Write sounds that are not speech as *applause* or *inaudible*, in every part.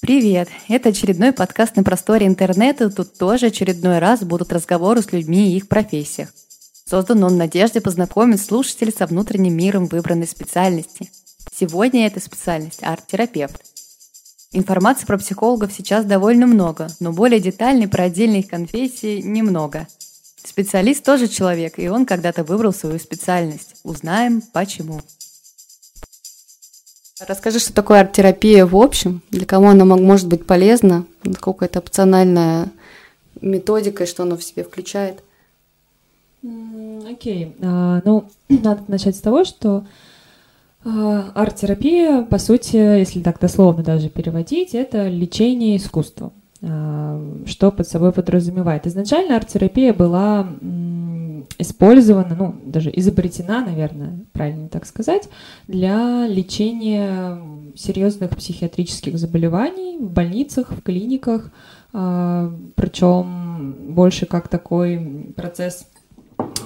Привет! Это очередной подкаст на просторе интернета. Тут тоже очередной раз будут разговоры с людьми и их профессиях. Создан он в надежде познакомить слушателей со внутренним миром выбранной специальности. Сегодня эта специальность – арт-терапевт. Информации про психологов сейчас довольно много, но более детальной про отдельные конфессии немного. Специалист тоже человек, и он когда-то выбрал свою специальность. Узнаем, почему. Расскажи, что такое арт-терапия в общем, для кого она может быть полезна, насколько это опциональная методика и что она в себе включает. Окей, okay. uh, ну, *clears throat* надо начать с того, что uh, арт-терапия, по сути, если так дословно даже переводить, это лечение искусством. Uh, что под собой подразумевает? Изначально арт-терапия была использована, ну, даже изобретена, наверное, правильно так сказать, для лечения серьезных психиатрических заболеваний в больницах, в клиниках, а, причем больше как такой процесс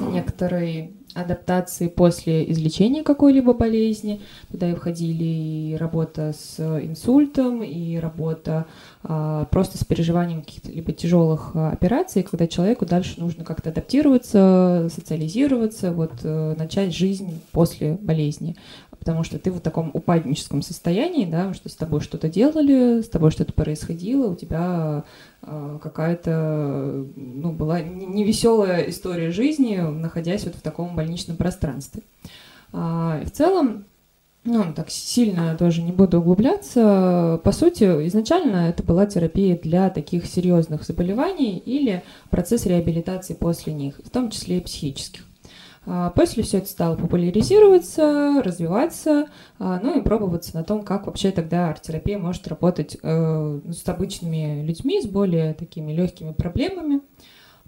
некоторой адаптации после излечения какой-либо болезни. Туда и входили и работа с инсультом, и работа а, просто с переживанием каких-либо тяжелых а, операций, когда человеку дальше нужно как-то адаптироваться, социализироваться, вот э, начать жизнь после болезни потому что ты в таком упадническом состоянии, да, что с тобой что-то делали, с тобой что-то происходило, у тебя э, какая-то, ну, была невеселая история жизни, находясь вот в таком больничном пространстве. А, в целом, ну, так сильно тоже не буду углубляться. По сути, изначально это была терапия для таких серьезных заболеваний или процесс реабилитации после них, в том числе и психических. А, после все это стало популяризироваться, развиваться, а, ну и пробоваться на том, как вообще тогда арт-терапия может работать э, с обычными людьми, с более такими легкими проблемами.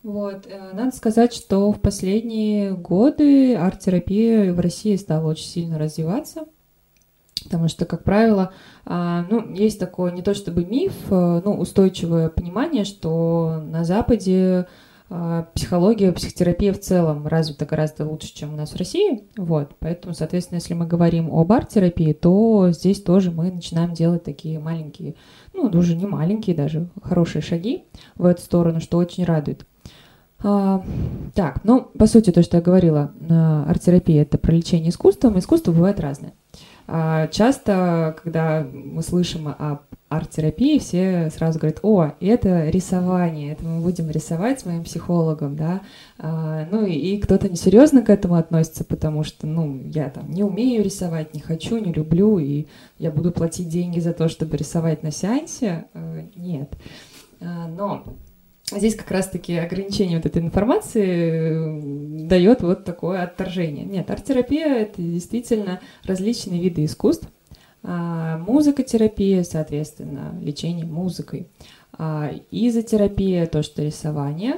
Вот. Э, надо сказать, что в последние годы арт-терапия в России стала очень сильно развиваться, потому что, как правило, а, ну, есть такое не то чтобы миф, э, ну, устойчивое понимание, что на Западе психология, психотерапия в целом развита гораздо лучше, чем у нас в России. Вот. Поэтому, соответственно, если мы говорим об арт-терапии, то здесь тоже мы начинаем делать такие маленькие, ну, уже не маленькие даже, хорошие шаги в эту сторону, что очень радует. А, так, ну, по сути, то, что я говорила, а, арт-терапия – это про лечение искусством. Искусство бывает разное. А, часто, когда мы слышим о арт-терапии, все сразу говорят, о, это рисование, это мы будем рисовать с моим психологом, да, а, ну и, кто-то несерьезно к этому относится, потому что, ну, я там не умею рисовать, не хочу, не люблю, и я буду платить деньги за то, чтобы рисовать на сеансе, а, нет. Но здесь как раз-таки ограничение вот этой информации дает вот такое отторжение. Нет, арт-терапия — это действительно различные виды искусств, а, музыкотерапия, соответственно, лечение музыкой. А, изотерапия, то, что рисование.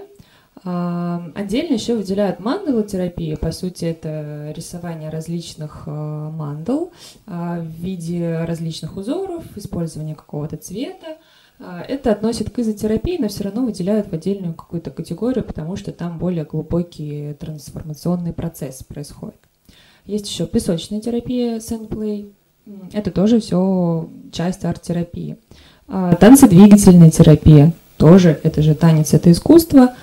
А, отдельно еще выделяют мандалотерапию. По сути, это рисование различных мандал в виде различных узоров, использование какого-то цвета. Это относит к изотерапии, но все равно выделяют в отдельную какую-то категорию, потому что там более глубокий трансформационный процесс происходит. Есть еще песочная терапия, sandplay, это тоже все часть арт-терапии. А, танцедвигательная терапия тоже, это же танец, это искусство, а,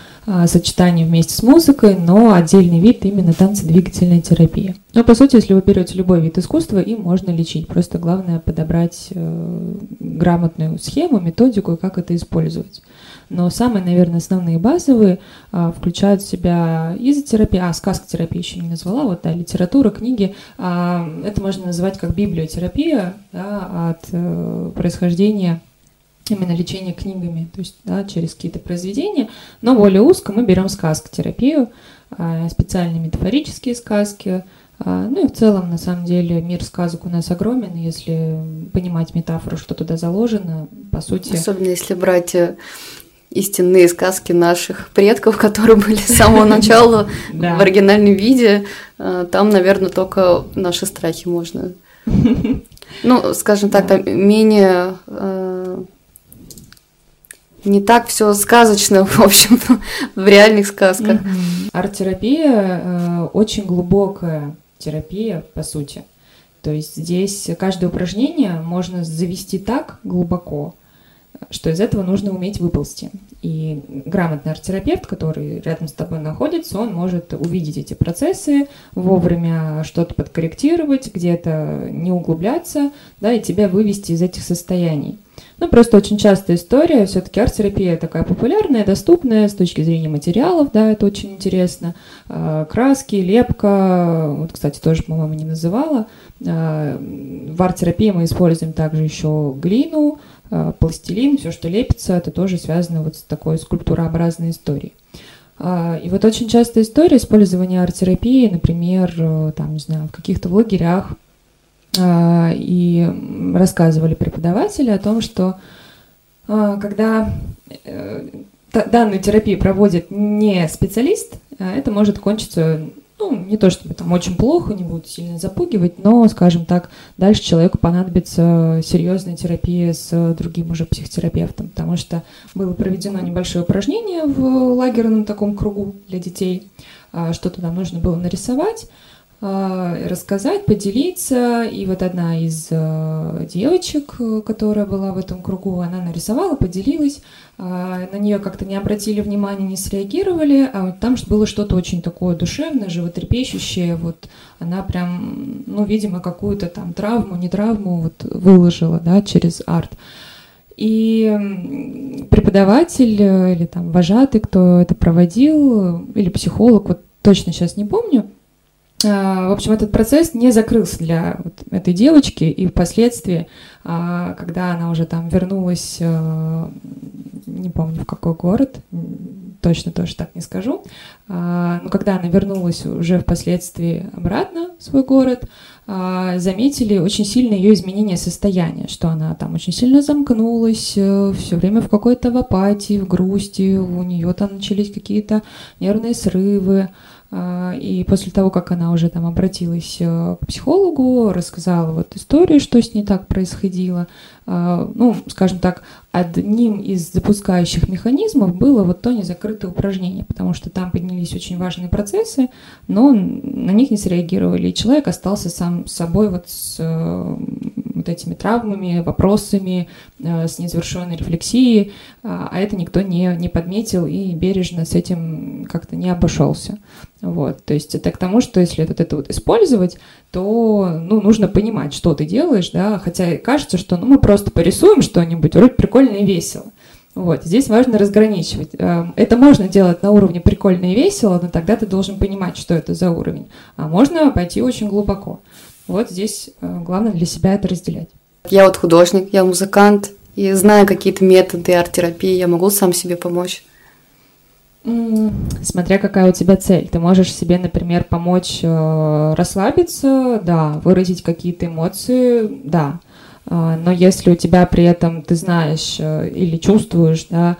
сочетание вместе с музыкой, но отдельный вид именно танцедвигательная терапия. Но по сути, если вы берете любой вид искусства, им можно лечить. Просто главное подобрать э, грамотную схему, методику, как это использовать но самые, наверное, основные базовые а, включают в себя изотерапия, а сказкотерапия еще не назвала, вот, да, литература, книги, а, это можно называть как библиотерапия, да, от а, происхождения именно лечения книгами, то есть да, через какие-то произведения, но более узко мы берем сказкотерапию, а, специальные метафорические сказки, а, ну и в целом, на самом деле, мир сказок у нас огромен, если понимать метафору, что туда заложено, по сути... Особенно если брать э, истинные сказки наших предков, *laughs* которые были с самого *laughs* начала в оригинальном виде. Э, там, наверное, только наши страхи можно. *laughs* Ну, скажем так, там менее э, не так все сказочно, *laughs* в общем, в реальных сказках. Арт-терапия э, очень глубокая терапия по сути. То есть здесь каждое упражнение можно завести так глубоко, что из этого нужно уметь выползти. И грамотный арт-терапевт, который рядом с тобой находится, он может увидеть эти процессы, вовремя что-то подкорректировать, где-то не углубляться, да, и тебя вывести из этих состояний. Ну, просто очень частая история, все-таки арт-терапия такая популярная, доступная с точки зрения материалов, да, это очень интересно. А, краски, лепка, вот, кстати, тоже, по-моему, не называла. А, в арт-терапии мы используем также еще глину, а, пластилин, все, что лепится, это тоже связано вот с такой скульптурообразной историей. И вот очень частая история использования арт-терапии, например, э, там, не знаю, в каких-то лагерях, и рассказывали преподаватели о том, что когда э, данную терапию проводит не специалист, это может кончиться ну, не то чтобы там очень плохо, не будут сильно запугивать, но, скажем так, дальше человеку понадобится серьезная терапия с другим уже психотерапевтом, потому что было проведено небольшое упражнение в лагерном таком кругу для детей, а, что-то нам нужно было нарисовать, а, рассказать, поделиться. И вот одна из э, девочек, которая была в этом кругу, она нарисовала, поделилась. На нее как-то не обратили внимания, не среагировали, а вот там было что-то очень такое душевное, животрепещущее. Вот она прям, ну, видимо, какую-то там травму, не травму вот выложила, да, через арт. И преподаватель э, или там вожатый, кто это проводил, или психолог, вот точно сейчас не помню, в общем, этот процесс не закрылся для вот этой девочки, и впоследствии, а, когда она уже там вернулась, э, не помню в какой город, точно тоже так не скажу, а, но когда она вернулась уже впоследствии обратно в свой город, заметили очень сильное ее изменение состояния, что она там очень сильно замкнулась, э, все время в какой-то в апатии, в грусти, у нее там начались какие-то нервные срывы, а, и после того, как она уже там обратилась э, к психологу, рассказала вот историю, что с ней так происходило, а, ну, скажем так, одним из запускающих механизмов было вот то незакрытое упражнение, потому что там поднялись очень важные процессы, но на них не среагировали, и человек остался сам с собой вот с э, вот этими травмами, вопросами, э, с незавершенной рефлексией, а, а это никто не, не подметил и бережно с этим как-то не обошелся. Вот, то есть это к тому, что если вот это вот использовать, то, ну, нужно понимать, что ты делаешь, да, хотя кажется, что, ну, мы просто порисуем что-нибудь, вроде прикольно и весело. Вот, здесь важно разграничивать. Эм, это можно делать на уровне прикольно и весело, но тогда ты должен понимать, что это за уровень. А можно пойти очень глубоко. Вот здесь э, главное для себя это разделять. Я вот художник, я музыкант, и знаю какие-то методы арт-терапии, я могу сам себе помочь. Смотря какая у тебя цель. Ты можешь себе, например, помочь э, расслабиться, да, выразить какие-то эмоции, да. Э, но если у тебя при этом ты знаешь э, или чувствуешь, да,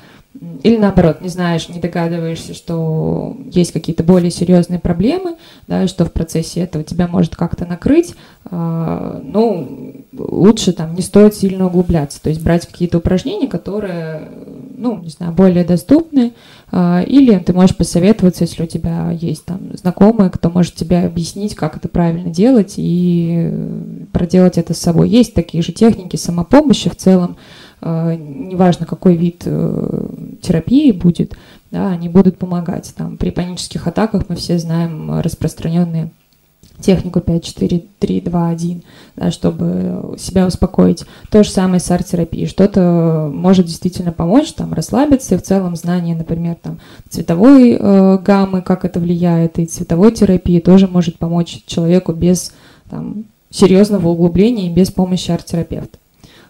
или наоборот, не знаешь, не догадываешься, что есть какие-то более серьезные проблемы, да, что в процессе этого тебя может как-то накрыть, э, ну, лучше там не стоит сильно углубляться, то есть брать какие-то упражнения, которые, ну, не знаю, более доступны, а, или ты можешь посоветоваться, если у тебя есть там знакомые, кто может тебе объяснить, как это правильно делать, и проделать это с собой. Есть такие же техники самопомощи в целом, а, неважно, какой вид э, терапии будет, да, они будут помогать. Там, при панических атаках мы все знаем распространенные технику 5, 4, 3, 2, 1, да, чтобы себя успокоить. То же самое с арт-терапией. Что-то может действительно помочь, там, расслабиться, и в целом знание, например, там, цветовой э, гаммы, как это влияет, и цветовой терапии тоже может помочь человеку без там, серьезного углубления и без помощи арт-терапевта.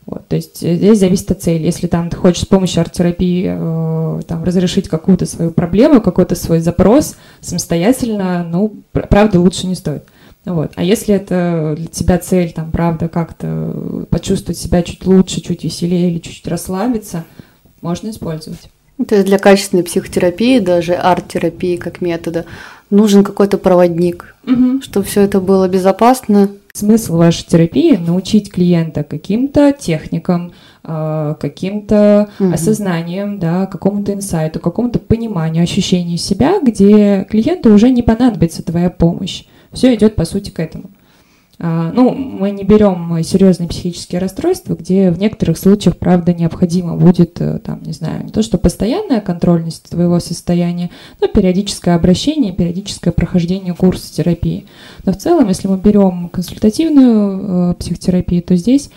Вот, то есть э, здесь зависит от цели. Если там ты хочешь с помощью арт-терапии э, там, разрешить какую-то свою проблему, какой-то свой запрос самостоятельно, ну, правда, лучше не стоит. Вот. А если это для тебя цель, там, правда, как-то почувствовать себя чуть лучше, чуть веселее или чуть расслабиться, можно использовать. То есть для качественной психотерапии, даже арт-терапии как метода, нужен какой-то проводник, угу. чтобы все это было безопасно. Смысл вашей терапии – научить клиента каким-то техникам, а, каким-то угу. осознанием, да, какому-то инсайту, какому-то пониманию, ощущению себя, где клиенту уже не понадобится твоя помощь Все идет, по сути, к этому. А, ну, мы не берем серьезные психические расстройства, где в некоторых случаях, правда, необходимо будет, э, там, не знаю, не то, что постоянная контрольность твоего состояния, но периодическое обращение, периодическое прохождение курса терапии. Но в целом, если мы берем консультативную э, психотерапию, то здесь,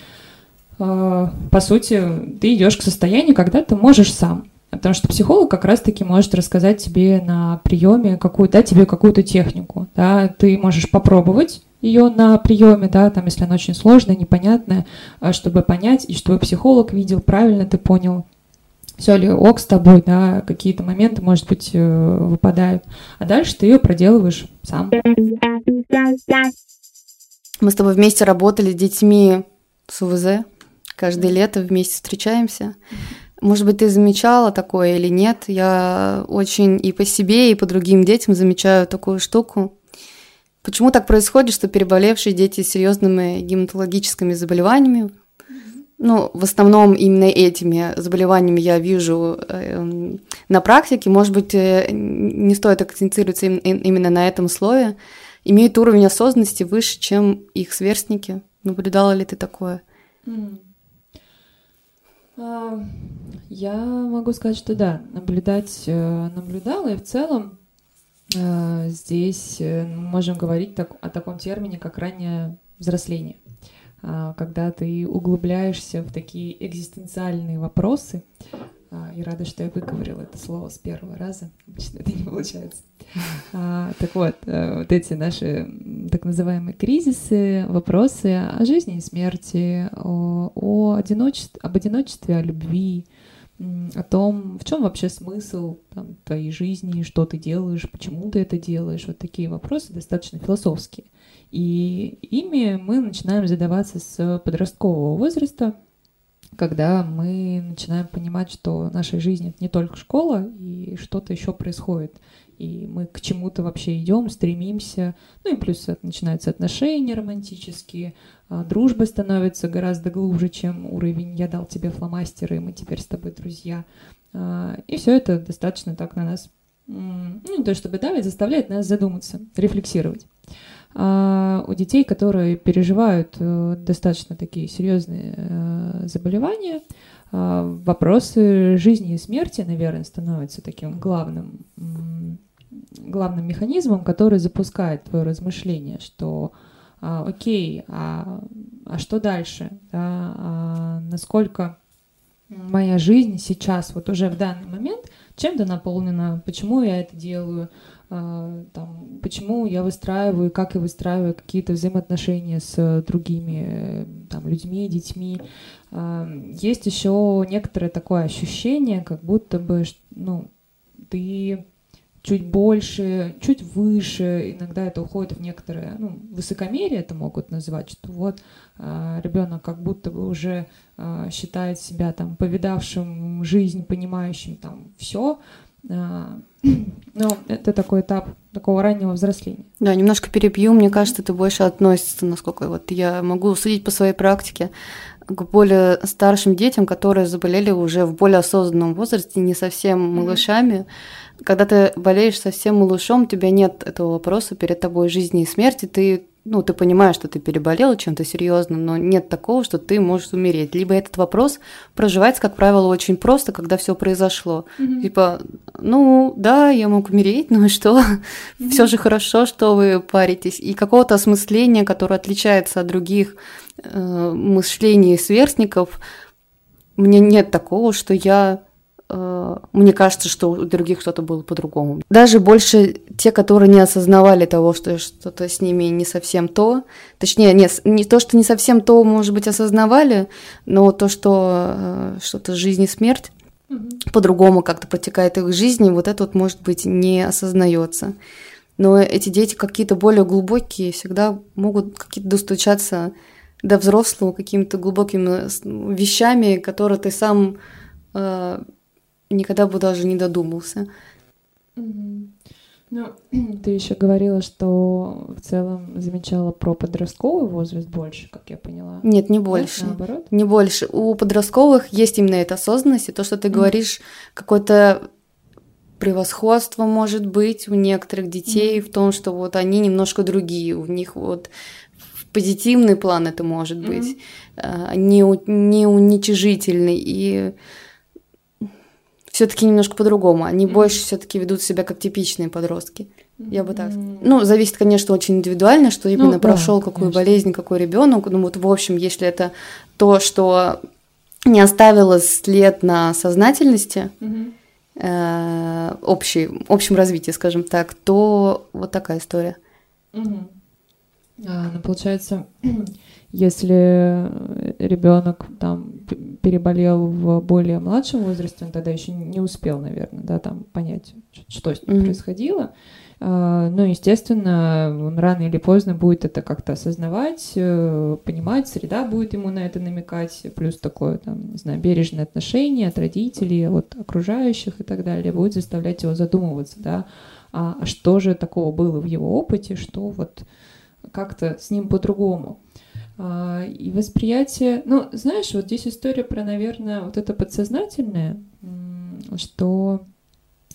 э, по сути, ты идешь к состоянию, когда ты можешь сам. Потому что психолог как раз-таки может рассказать тебе на приеме какую, дать тебе какую-то технику. Да? Ты можешь попробовать ее на приеме, да, там, если она очень сложная, непонятная, а, чтобы понять, и чтобы психолог видел, правильно ты понял, все ли ок с тобой, да, какие-то моменты, может быть, э, выпадают. А дальше ты ее проделываешь сам. Мы с тобой вместе работали с детьми с УВЗ. Каждое лето вместе встречаемся. Может быть, ты замечала такое или нет? Я очень и по себе, и по другим детям замечаю такую штуку. Почему так происходит, что переболевшие дети с серьезными гематологическими заболеваниями, ну, в основном именно этими заболеваниями я вижу э, на практике, может быть, э, не стоит акцентироваться им, именно на этом слое, имеют уровень осознанности выше, чем их сверстники. Наблюдала ли ты такое? Mm. А, я могу сказать, что да, наблюдать э, наблюдала, и в целом здесь э, можем говорить так, о таком термине, как раннее взросление. А, когда ты углубляешься в такие экзистенциальные вопросы, а, и рада, что я выговорила это слово с первого раза. Обычно это не получается. А, так вот, э, вот эти наши так называемые кризисы, вопросы о жизни и смерти, о, о одиночестве, об одиночестве, о любви, о том, в чем вообще смысл там, твоей жизни, что ты делаешь, почему ты это делаешь. Вот такие вопросы достаточно философские. И ими мы начинаем задаваться с подросткового возраста, когда мы начинаем понимать, что наша жизнь это не только школа, и что-то еще происходит. И мы к чему-то вообще идем, стремимся. Ну и плюс начинаются отношения романтические, дружба становится гораздо глубже, чем уровень «я дал тебе фломастеры, мы теперь с тобой друзья». А, и все это достаточно так на нас, ну, то, чтобы давить, заставляет нас задуматься, рефлексировать. А у детей, которые переживают э, достаточно такие серьезные э, заболевания, а, вопросы жизни и смерти, наверное, становятся таким главным, главным механизмом, который запускает твое размышление, что а, окей, а, а что дальше? Да, а насколько моя жизнь сейчас, вот уже в данный момент, чем-то наполнена, почему я это делаю, а, там, почему я выстраиваю, как я выстраиваю какие-то взаимоотношения с другими там, людьми, детьми. А, есть еще некоторое такое ощущение, как будто бы ну, ты чуть больше, чуть выше, иногда это уходит в некоторое, ну, высокомерие это могут назвать, что вот э, ребенок как будто бы уже э, считает себя там повидавшим жизнь, понимающим там все, а, *clears throat* ну, это такой этап такого раннего взросления. Да, немножко перебью. Мне кажется, это больше относится, насколько вот я могу судить по своей практике, к более старшим детям, которые заболели уже в более осознанном возрасте, не совсем малышами. Mm-hmm. Когда ты болеешь совсем малышом, у тебя нет этого вопроса перед тобой жизни и смерти, ты ну, ты понимаешь, что ты переболел чем-то серьезным, но нет такого, что ты можешь умереть. Либо этот вопрос проживается, как правило, очень просто, когда все произошло. Mm-hmm. Типа, ну, да, я мог умереть, ну и что? *laughs* Mm-hmm. Все же хорошо, что вы паритесь. И какого-то осмысления, которое отличается от других э, мышлений сверстников, мне нет такого, что я мне кажется, что у других что-то было по-другому. Даже больше те, которые не осознавали того, что что-то с ними не совсем то, точнее, не, не то, что не совсем то, может быть, осознавали, но то, что э, что-то жизнь и смерть mm-hmm. по-другому как-то протекает их жизни, вот это вот, может быть, не осознается. Но эти дети какие-то более глубокие всегда могут какие-то достучаться до взрослого какими-то глубокими вещами, которые ты сам э, никогда бы даже не додумался. Ну, *clears throat* ты еще говорила, что в целом замечала про подростковый возраст больше, как я поняла. Нет, не больше. Нет, наоборот? Не больше. У подростковых есть именно эта осознанность, и то, что ты говоришь, какой-то превосходство может быть у некоторых детей mm-hmm. в том, что вот они немножко другие, у них вот позитивный план это может быть, mm-hmm. не, не уничижительный и все-таки немножко по-другому. Они mm-hmm. больше все-таки ведут себя как типичные подростки. Я бы так. Mm-hmm. Ну, зависит, конечно, очень индивидуально, что именно ну, прошел, да, какую конечно. болезнь, какой ребенок. Ну, вот, в общем, если это то, что не оставило след на сознательности, mm-hmm. э, общей, общем развитии, скажем так, то вот такая история. Mm-hmm. А, ну, получается, *clears throat* если ребенок там переболел в более младшем возрасте, он тогда еще не успел, наверное, да, там понять, что с ним mm-hmm. происходило. А, ну, естественно, он рано или поздно будет это как-то осознавать, э, понимать, среда будет ему на это намекать, плюс такое, там, не знаю, бережное отношение от родителей, от окружающих и так далее, будет заставлять его задумываться, да, а, а что же такого было в его опыте, что вот как-то с ним по-другому. А, и восприятие, ну, знаешь, вот здесь история про, наверное, вот это подсознательное, что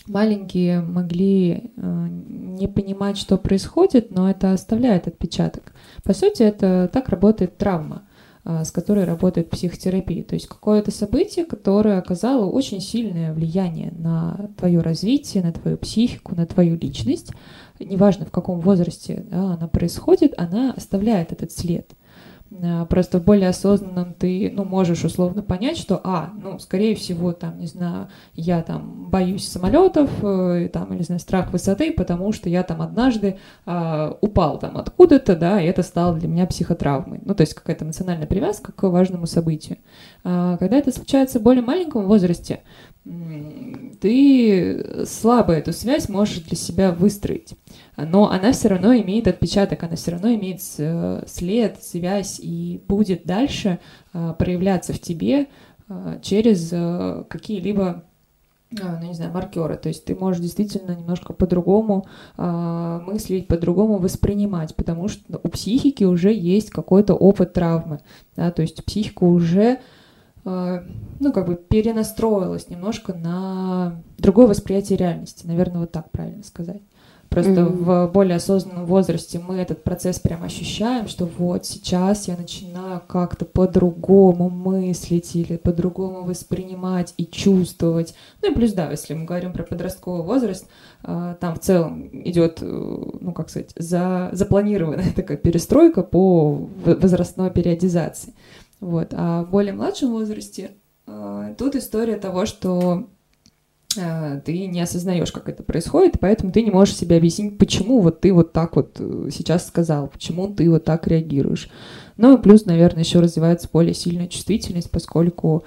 маленькие могли э, не понимать, что происходит, но это оставляет отпечаток. По сути, это так работает травма, э, с которой работает психотерапия. То есть какое-то событие, которое оказало очень сильное влияние на твое развитие, на твою психику, на твою личность. Неважно, в каком возрасте да, она происходит, она оставляет этот след – просто в более осознанном ты, ну, можешь условно понять, что, а, ну, скорее всего, там, не знаю, я там боюсь самолетов, э, там, или, не знаю, страх высоты, потому что я там однажды э, упал там откуда-то, да, и это стало для меня психотравмой. Ну, то есть какая-то эмоциональная привязка к важному событию. А, когда это случается в более маленьком возрасте, ты слабо эту связь можешь для себя выстроить. Но она все равно имеет отпечаток, она все равно имеет э, след, связь и будет дальше э, проявляться в тебе э, через какие-либо ну, не знаю, маркеры. То есть ты можешь действительно немножко по-другому э, мыслить, по-другому воспринимать, потому что у психики уже есть какой-то опыт травмы. Да? То есть психика уже а, ну, как бы перенастроилась немножко на другое восприятие реальности. Наверное, вот так правильно сказать. Просто mm-hmm. в более осознанном возрасте мы этот процесс прям ощущаем, что вот сейчас я начинаю как-то по-другому мыслить или по-другому воспринимать и чувствовать. Ну и плюс, да, если мы говорим про подростковый возраст, а, там в целом идет, э, ну как сказать, за, запланированная *laughs* такая перестройка по возрастной периодизации. Вот. А в более младшем возрасте э, тут история того, что э, ты не осознаешь, как это происходит, поэтому ты не можешь себе объяснить, почему вот ты вот так вот э, сейчас сказал, почему ты вот так реагируешь. Ну и плюс, наверное, еще развивается более сильная чувствительность, поскольку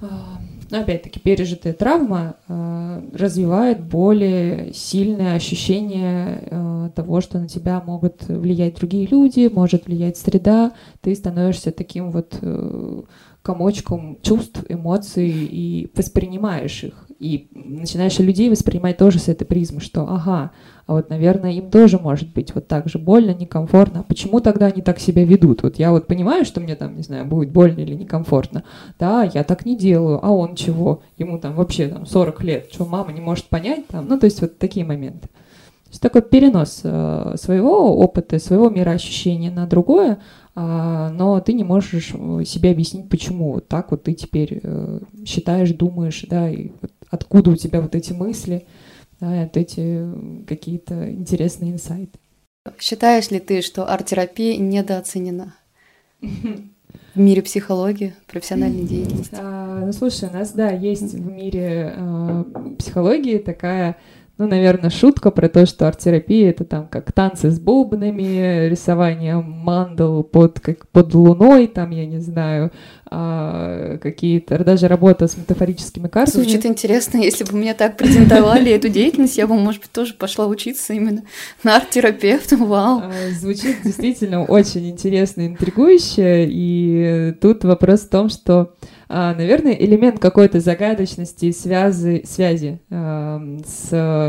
но опять-таки пережитая травма э, развивает более сильное ощущение э, того, что на тебя могут влиять другие люди, может влиять среда, ты становишься таким вот э, комочком чувств, эмоций и воспринимаешь их. И начинаешь людей воспринимать тоже с этой призмы, что ага, а вот, наверное, им тоже может быть вот так же больно, некомфортно. А почему тогда они так себя ведут? Вот я вот понимаю, что мне там, не знаю, будет больно или некомфортно. Да, я так не делаю, а он чего? Ему там вообще там 40 лет, что мама не может понять там? Ну, то есть вот такие моменты. То есть такой перенос э, своего опыта, своего мироощущения на другое, э, но ты не можешь э, себе объяснить, почему вот так вот ты теперь э, считаешь, думаешь, да, и вот откуда у тебя вот эти мысли, да, вот эти какие-то интересные инсайты. Считаешь ли ты, что арт-терапия недооценена? в мире психологии, профессиональной деятельности? А, ну, слушай, у нас, да, есть в мире э, психологии такая ну, наверное, шутка про то, что арт-терапия это там как танцы с бубнами, рисование мандал под, как, под луной, там, я не знаю, а, какие-то, даже работа с метафорическими картами. Звучит интересно, если бы мне так презентовали эту деятельность, я бы, может быть, тоже пошла учиться именно на арт-терапевта, вау. А, звучит действительно очень интересно, интригующе, и тут вопрос в том, что а, наверное, элемент какой-то загадочности и связи, связи э, с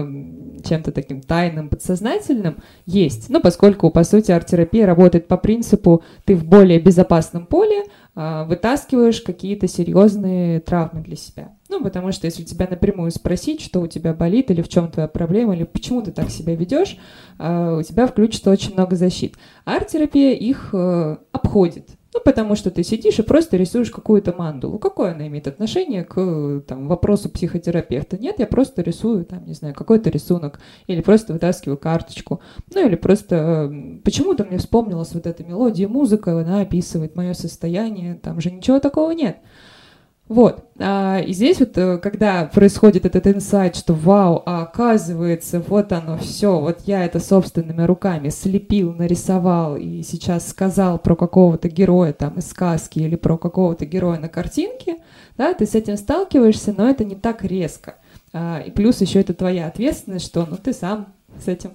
чем-то таким тайным, подсознательным есть. Ну, поскольку, по сути, арт-терапия работает по принципу ты в более безопасном поле э, вытаскиваешь какие-то серьезные травмы для себя. Ну, потому что если тебя напрямую спросить, что у тебя болит, или в чем твоя проблема, или почему ты так себя ведешь, у тебя включится очень много защит. Арт-терапия их э, обходит. Ну, потому что ты сидишь и просто рисуешь какую-то мандулу. Какое она имеет отношение к там, вопросу психотерапевта? Нет, я просто рисую, там, не знаю, какой-то рисунок, или просто вытаскиваю карточку. Ну, или просто почему-то мне вспомнилась вот эта мелодия, музыка, она описывает мое состояние, там же ничего такого нет. Вот. А, и здесь вот, э, когда происходит этот инсайт, что вау, а оказывается, вот оно все, вот я это собственными руками слепил, нарисовал и сейчас сказал про какого-то героя там из сказки или про какого-то героя на картинке, да, ты с этим сталкиваешься, но это не так резко. А, и плюс еще это твоя ответственность, что ну ты сам с этим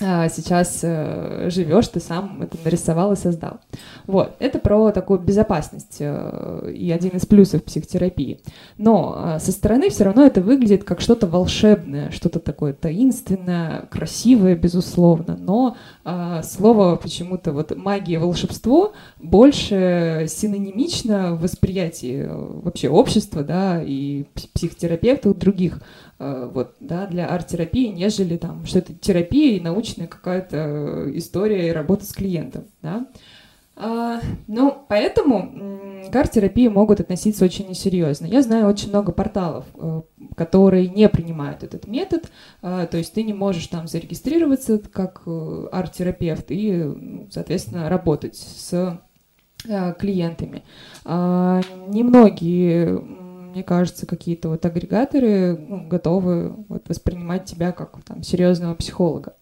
сейчас э, живешь, ты сам это нарисовал и создал. Вот, это про такую безопасность э, и один из плюсов психотерапии. Но э, со стороны все равно это выглядит как что-то волшебное, что-то такое таинственное, красивое, безусловно, но э, слово почему-то вот магия, волшебство больше синонимично в восприятии э, вообще общества, да, и психотерапевтов других вот, да, для арт-терапии, нежели там, что это терапия и научная какая-то история и работа с клиентом, да. А, ну, поэтому к арт-терапии могут относиться очень несерьезно. Я знаю очень много порталов, э, которые не принимают этот метод, э, то есть ты не можешь там зарегистрироваться как арт-терапевт и, соответственно, работать с клиентами. А, немногие мне кажется, какие-то вот агрегаторы ну, готовы вот воспринимать тебя как там серьезного психолога.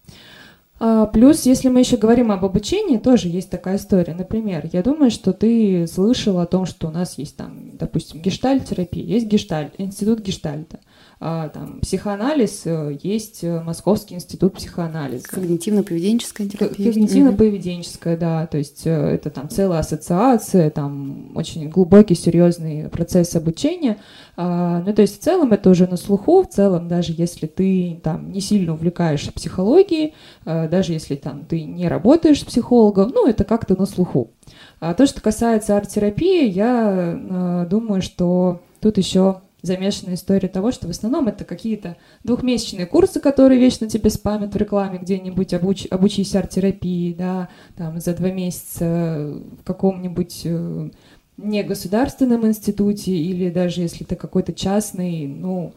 А, плюс, если мы еще говорим об обучении, тоже есть такая история. Например, я думаю, что ты слышал о том, что у нас есть там, допустим, гештальт-терапия, есть гештальт, институт гештальта. А, там, психоанализ, э, есть э, Московский институт психоанализа. Когнитивно-поведенческая терапия. Когнитивно-поведенческая, да, то есть э, это там целая ассоциация, там очень глубокий, серьезный процесс обучения. А, ну, то есть в целом это уже на слуху, в целом даже если ты там не сильно увлекаешься психологией, даже если там ты не работаешь с психологом, ну, это как-то на слуху. А то, что касается арт-терапии, я думаю, что тут еще замешана история того, что в основном это какие-то двухмесячные курсы, которые вечно тебе спамят в рекламе где-нибудь, обуч, обучись арт-терапии, да, там за два месяца в каком-нибудь э, негосударственном институте или даже если это какой-то частный, ну,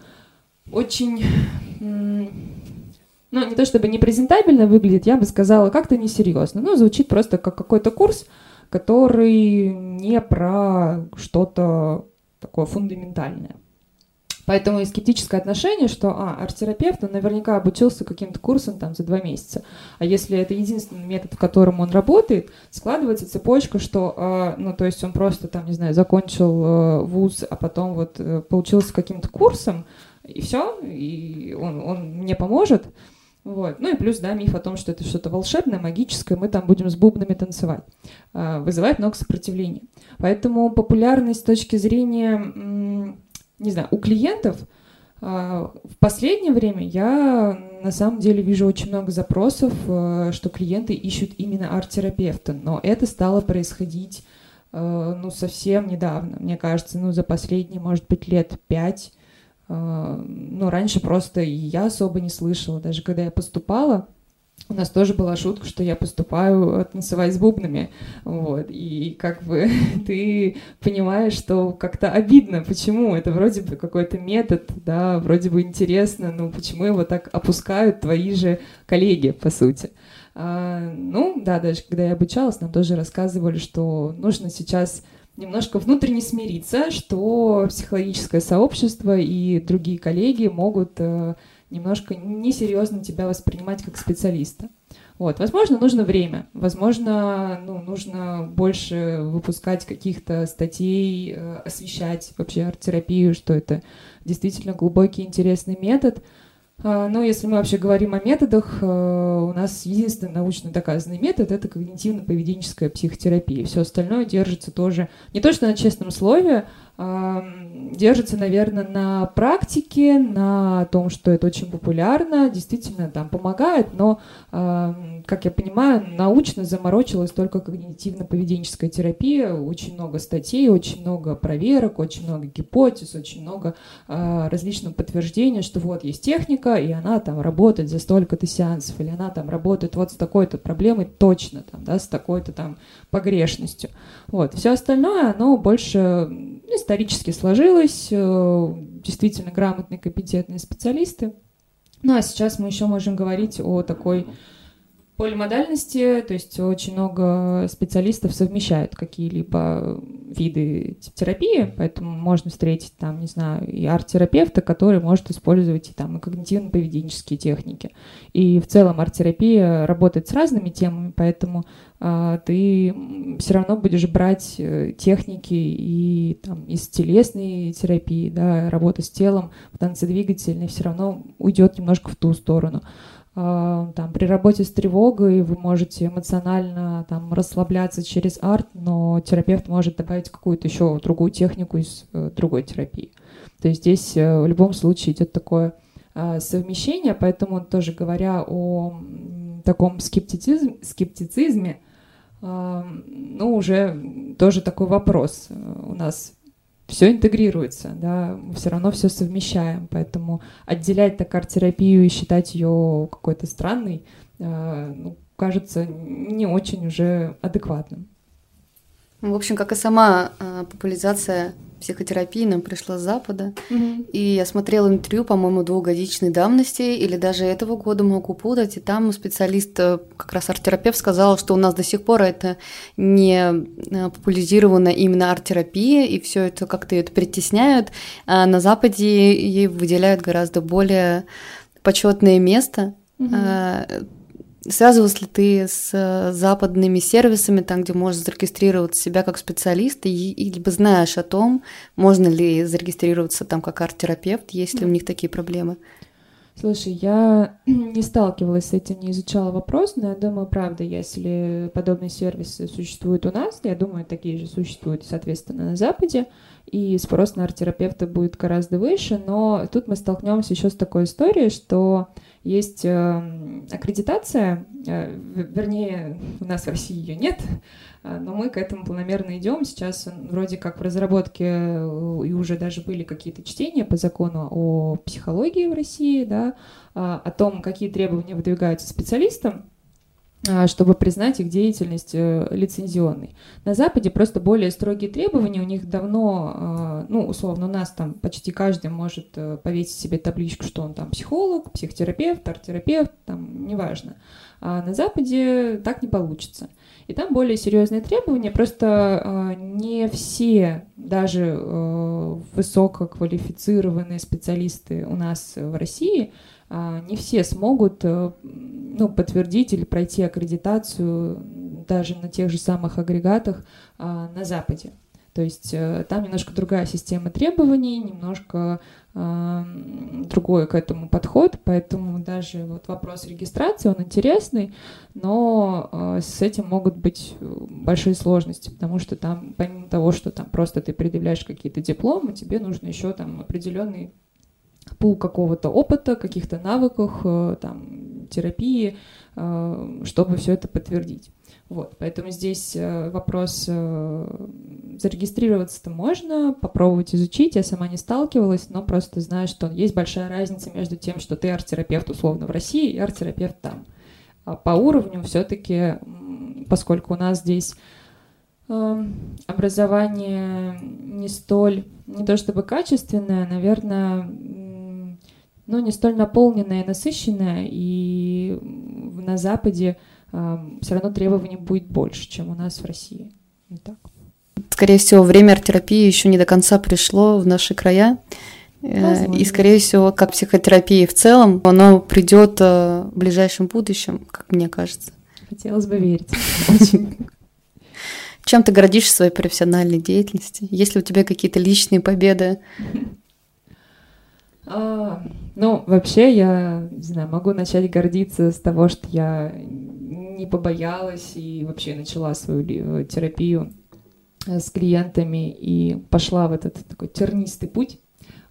очень, ну, не то чтобы непрезентабельно выглядит, я бы сказала, как-то несерьезно. Ну, звучит просто как какой-то курс, который не про что-то такое фундаментальное. Поэтому и скептическое отношение, что а, арт-терапевт, он наверняка обучился каким-то курсом там за два месяца. А если это единственный метод, в котором он работает, складывается цепочка, что, э, ну, то есть он просто там, не знаю, закончил э, вуз, а потом вот э, получился каким-то курсом, и все, и он, он мне поможет. Вот. Ну и плюс, да, миф о том, что это что-то волшебное, магическое, мы там будем с бубнами танцевать. Э, вызывает много сопротивления. Поэтому популярность с точки зрения не знаю, у клиентов а, в последнее время я на самом деле вижу очень много запросов, э, что клиенты ищут именно арт-терапевта, но это стало происходить э, ну, совсем недавно. Мне кажется, ну, за последние, может быть, лет пять. Ну, раньше просто я особо не слышала. Даже когда я поступала, у нас тоже была шутка, что я поступаю танцевать с бубнами, вот, и как бы *laughs* ты понимаешь, что как-то обидно, почему, это вроде бы какой-то метод, да, вроде бы интересно, но почему его так опускают твои же коллеги, по сути. А, ну, да, даже когда я обучалась, нам тоже рассказывали, что нужно сейчас немножко внутренне смириться, что психологическое сообщество и другие коллеги могут э, немножко несерьезно тебя воспринимать как специалиста. Вот. Возможно, нужно время, возможно, ну, нужно больше выпускать каких-то статей, э, освещать вообще арт-терапию, что это действительно глубокий, интересный метод. А, но если мы вообще говорим о методах, э, у нас единственный научно доказанный метод – это когнитивно-поведенческая психотерапия. Все остальное держится тоже не то что на честном слове, держится, наверное, на практике, на том, что это очень популярно, действительно там помогает, но, как я понимаю, научно заморочилась только когнитивно-поведенческая терапия, очень много статей, очень много проверок, очень много гипотез, очень много а, различных подтверждений, что вот есть техника, и она там работает за столько-то сеансов, или она там работает вот с такой-то проблемой точно, там, да, с такой-то там погрешностью. Вот. Все остальное, оно больше исторически сложилось, э, действительно грамотные, компетентные специалисты. Ну а сейчас мы еще можем говорить о такой полимодальности, то есть очень много специалистов совмещают какие-либо виды терапии, поэтому можно встретить там, не знаю, и арт-терапевта, который может использовать и там и когнитивно-поведенческие техники. И в целом арт-терапия работает с разными темами, поэтому а, ты все равно будешь брать э, техники и там из телесной терапии, да, работа с телом, танцедвигательной все равно уйдет немножко в ту сторону. А, там, при работе с тревогой вы можете эмоционально там, расслабляться через арт, но терапевт может добавить какую-то еще другую технику из э, другой терапии. То есть здесь э, в любом случае идет такое э, совмещение, поэтому тоже говоря о таком скептицизм, скептицизме, э, ну, уже тоже такой вопрос. У нас все интегрируется, да, мы все равно все совмещаем, поэтому отделять так арт-терапию и считать ее какой-то странной, э, ну, кажется не очень уже адекватным. В общем, как и сама э, популяризация психотерапии нам пришла с Запада. Mm-hmm. И я смотрела интервью, по-моему, двухгодичной давности, или даже этого года могу путать. И там специалист, э, как раз арт-терапевт, сказал, что у нас до сих пор это не э, популяризирована именно арт-терапия, и все это как-то это притесняют. А на Западе ей выделяют гораздо более почетное место. Mm-hmm Связывалась ли ты с э, западными сервисами, там, где можно зарегистрировать себя как специалист, и, и либо знаешь о том, можно ли зарегистрироваться там как арт-терапевт, есть ли у них такие проблемы? Слушай, я *clears throat* не сталкивалась с этим, не изучала вопрос, но я думаю, правда, если подобные сервисы существуют у нас, я думаю, такие же существуют, соответственно, на Западе, и спрос на арт-терапевта будет гораздо выше, но тут мы столкнемся еще с такой историей, что есть э, аккредитация, э, вернее, у нас в России ее нет, но мы к этому планомерно идем. Сейчас вроде как в разработке и уже даже были какие-то чтения по закону о психологии в России, да, о том, какие требования выдвигаются специалистам а, чтобы признать их деятельность э, лицензионной. На Западе просто более строгие требования, у них давно, а, ну, условно, у нас там почти каждый может э, повесить себе табличку, что он там психолог, психотерапевт, арт-терапевт, там, неважно. А на Западе так не получится. И там более серьезные требования, просто а, не все, даже э, высококвалифицированные специалисты у нас в России – а, не все смогут э, ну, подтвердить или пройти аккредитацию даже на тех же самых агрегатах а, на Западе. То есть э, там немножко другая система требований, немножко э, другой к этому подход, поэтому даже вот вопрос регистрации, он интересный, но э, с этим могут быть большие сложности, потому что там, помимо того, что там просто ты предъявляешь какие-то дипломы, тебе нужно еще там определенный пул какого-то опыта, каких-то навыков, э, там, терапии, э, чтобы все это подтвердить. Вот, поэтому здесь э, вопрос зарегистрироваться-то можно, попробовать изучить. Я сама не сталкивалась, но просто знаю, что есть большая разница между тем, что ты арт-терапевт условно в России и арт-терапевт там. А по уровню все-таки, поскольку у нас здесь образование не столь, не то чтобы качественное, наверное, но не столь наполненная и насыщенная, и на Западе э, все равно требований будет больше, чем у нас в России. Вот так. Скорее всего, время арт-терапии еще не до конца пришло в наши края. Э, Возможно. И, скорее всего, как психотерапия в целом, оно придет э, в ближайшем будущем, как мне кажется. Хотелось бы верить. *laughs* *laughs* Чем ты гордишься своей профессиональной деятельности? Есть ли у тебя какие-то личные победы? *laughs* А, Ну, вообще, я, не знаю, могу начать гордиться с того, что я не побоялась и вообще начала свою терапию э, с клиентами и пошла в этот такой тернистый путь.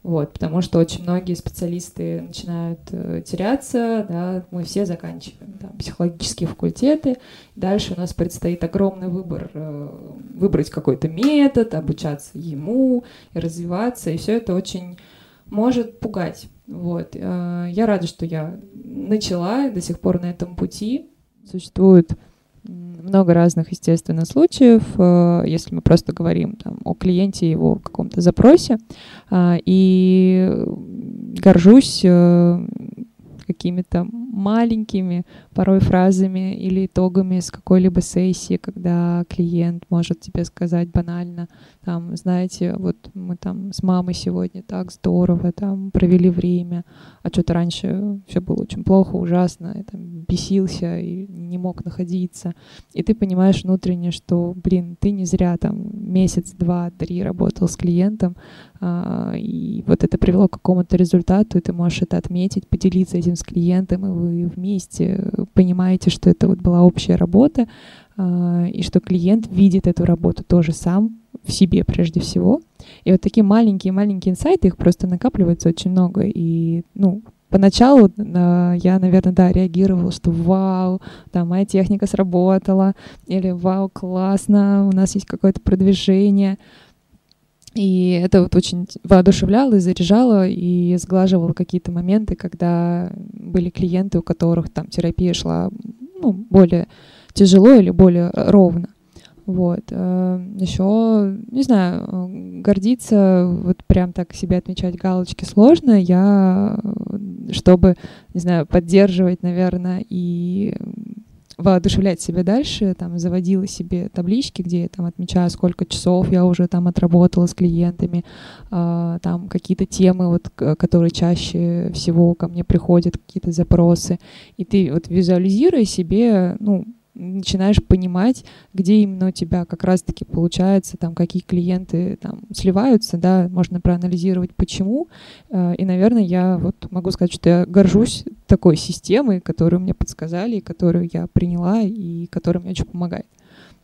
Вот, потому что очень многие специалисты начинают э, теряться, да, мы все заканчиваем там, психологические факультеты, дальше у нас предстоит огромный выбор, э, выбрать какой-то метод, обучаться ему, развиваться, и все это очень может пугать. Вот. Э, я рада, что я начала до сих пор на этом пути. Существует много разных, естественно, случаев, э, если мы просто говорим там, о клиенте и его каком-то запросе. А, и горжусь э, какими-то маленькими порой фразами или итогами с какой-либо сессии, когда клиент может тебе сказать банально, там, знаете, вот мы там с мамой сегодня так здорово там провели время, а что-то раньше все было очень плохо, ужасно, я там бесился и не мог находиться. И ты понимаешь внутренне, что, блин, ты не зря там месяц, два, три работал с клиентом, и вот это привело к какому-то результату, и ты можешь это отметить, поделиться этим с клиентом, и вы вместе понимаете, что это вот была общая работа, а, и что клиент видит эту работу тоже сам, в себе прежде всего. И вот такие маленькие-маленькие инсайты, их просто накапливается очень много. И, ну, поначалу э, я, наверное, да, реагировала, что вау, да, моя техника сработала, или вау, классно, у нас есть какое-то продвижение. И это вот очень воодушевляло и заряжало, и сглаживало какие-то моменты, когда были клиенты, у которых там терапия шла ну, более тяжело или более ровно. Вот. Э, Еще, не знаю, гордиться, вот прям так себе отмечать галочки сложно. Я, чтобы, не знаю, поддерживать, наверное, и воодушевлять себя дальше, там, заводила себе таблички, где я там отмечаю, сколько часов я уже там отработала с клиентами, э, там какие-то темы, вот, которые чаще всего ко мне приходят, какие-то запросы, и ты вот визуализируя себе, ну, начинаешь понимать, где именно у тебя как раз-таки получается, там, какие клиенты там сливаются, да, можно проанализировать, почему. Э, и, наверное, я вот могу сказать, что я горжусь такой системой, которую мне подсказали, которую я приняла и которая мне очень помогает.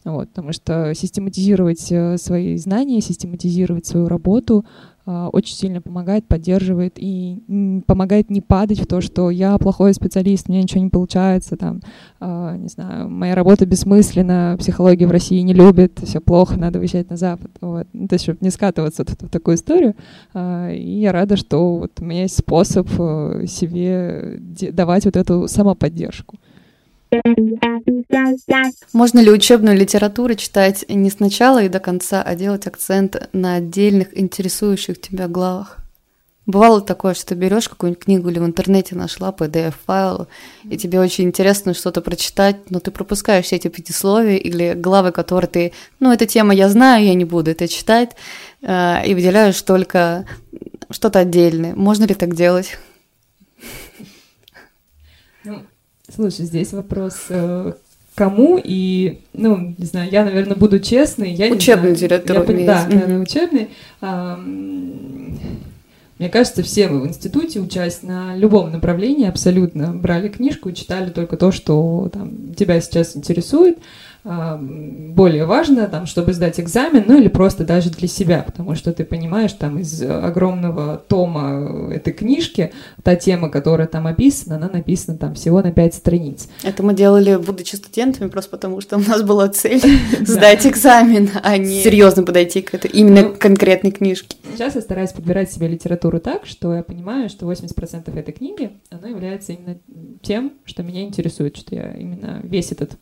Вот, потому что систематизировать э, свои знания, систематизировать свою работу, а, очень сильно помогает, поддерживает и помогает не падать в то, что я плохой специалист, мне ничего не получается, там, а, не знаю, моя работа бессмысленна, психология в России не любит, все плохо, надо уезжать на Запад. Вот. Ну, то есть, чтобы не скатываться в, в такую историю. И я рада, что вот у меня есть способ э, себе давать вот эту самоподдержку. Можно ли учебную литературу читать не сначала и до конца, а делать акцент на отдельных интересующих тебя главах? Бывало такое, что ты берешь какую-нибудь книгу или в интернете нашла PDF-файл, и тебе очень интересно что-то прочитать, но ты пропускаешь все эти пятисловия или главы, которые ты, ну, эта тема я знаю, я не буду это читать, э, и выделяешь только что-то отдельное. Можно ли так делать? Ну, Слушай, здесь вопрос э, кому и, ну, не знаю, я, наверное, буду честной. Я учебный директор. Я, да, наверное, учебный. А, мне кажется, все мы в институте, учась на любом направлении, абсолютно брали книжку и читали только то, что там, тебя сейчас интересует. А, более важно, там, чтобы сдать экзамен, ну или просто даже для себя, потому что ты понимаешь, там из огромного тома этой книжки, та тема, которая там описана, она написана там всего на пять страниц. Это мы делали, будучи студентами, просто потому что у нас была цель *laughs* сдать экзамен, а не серьезно подойти к этой именно ну, конкретной книжке. Сейчас я стараюсь подбирать себе литературу так, что я понимаю, что 80% этой книги, оно является именно тем, что меня интересует, что я именно весь этот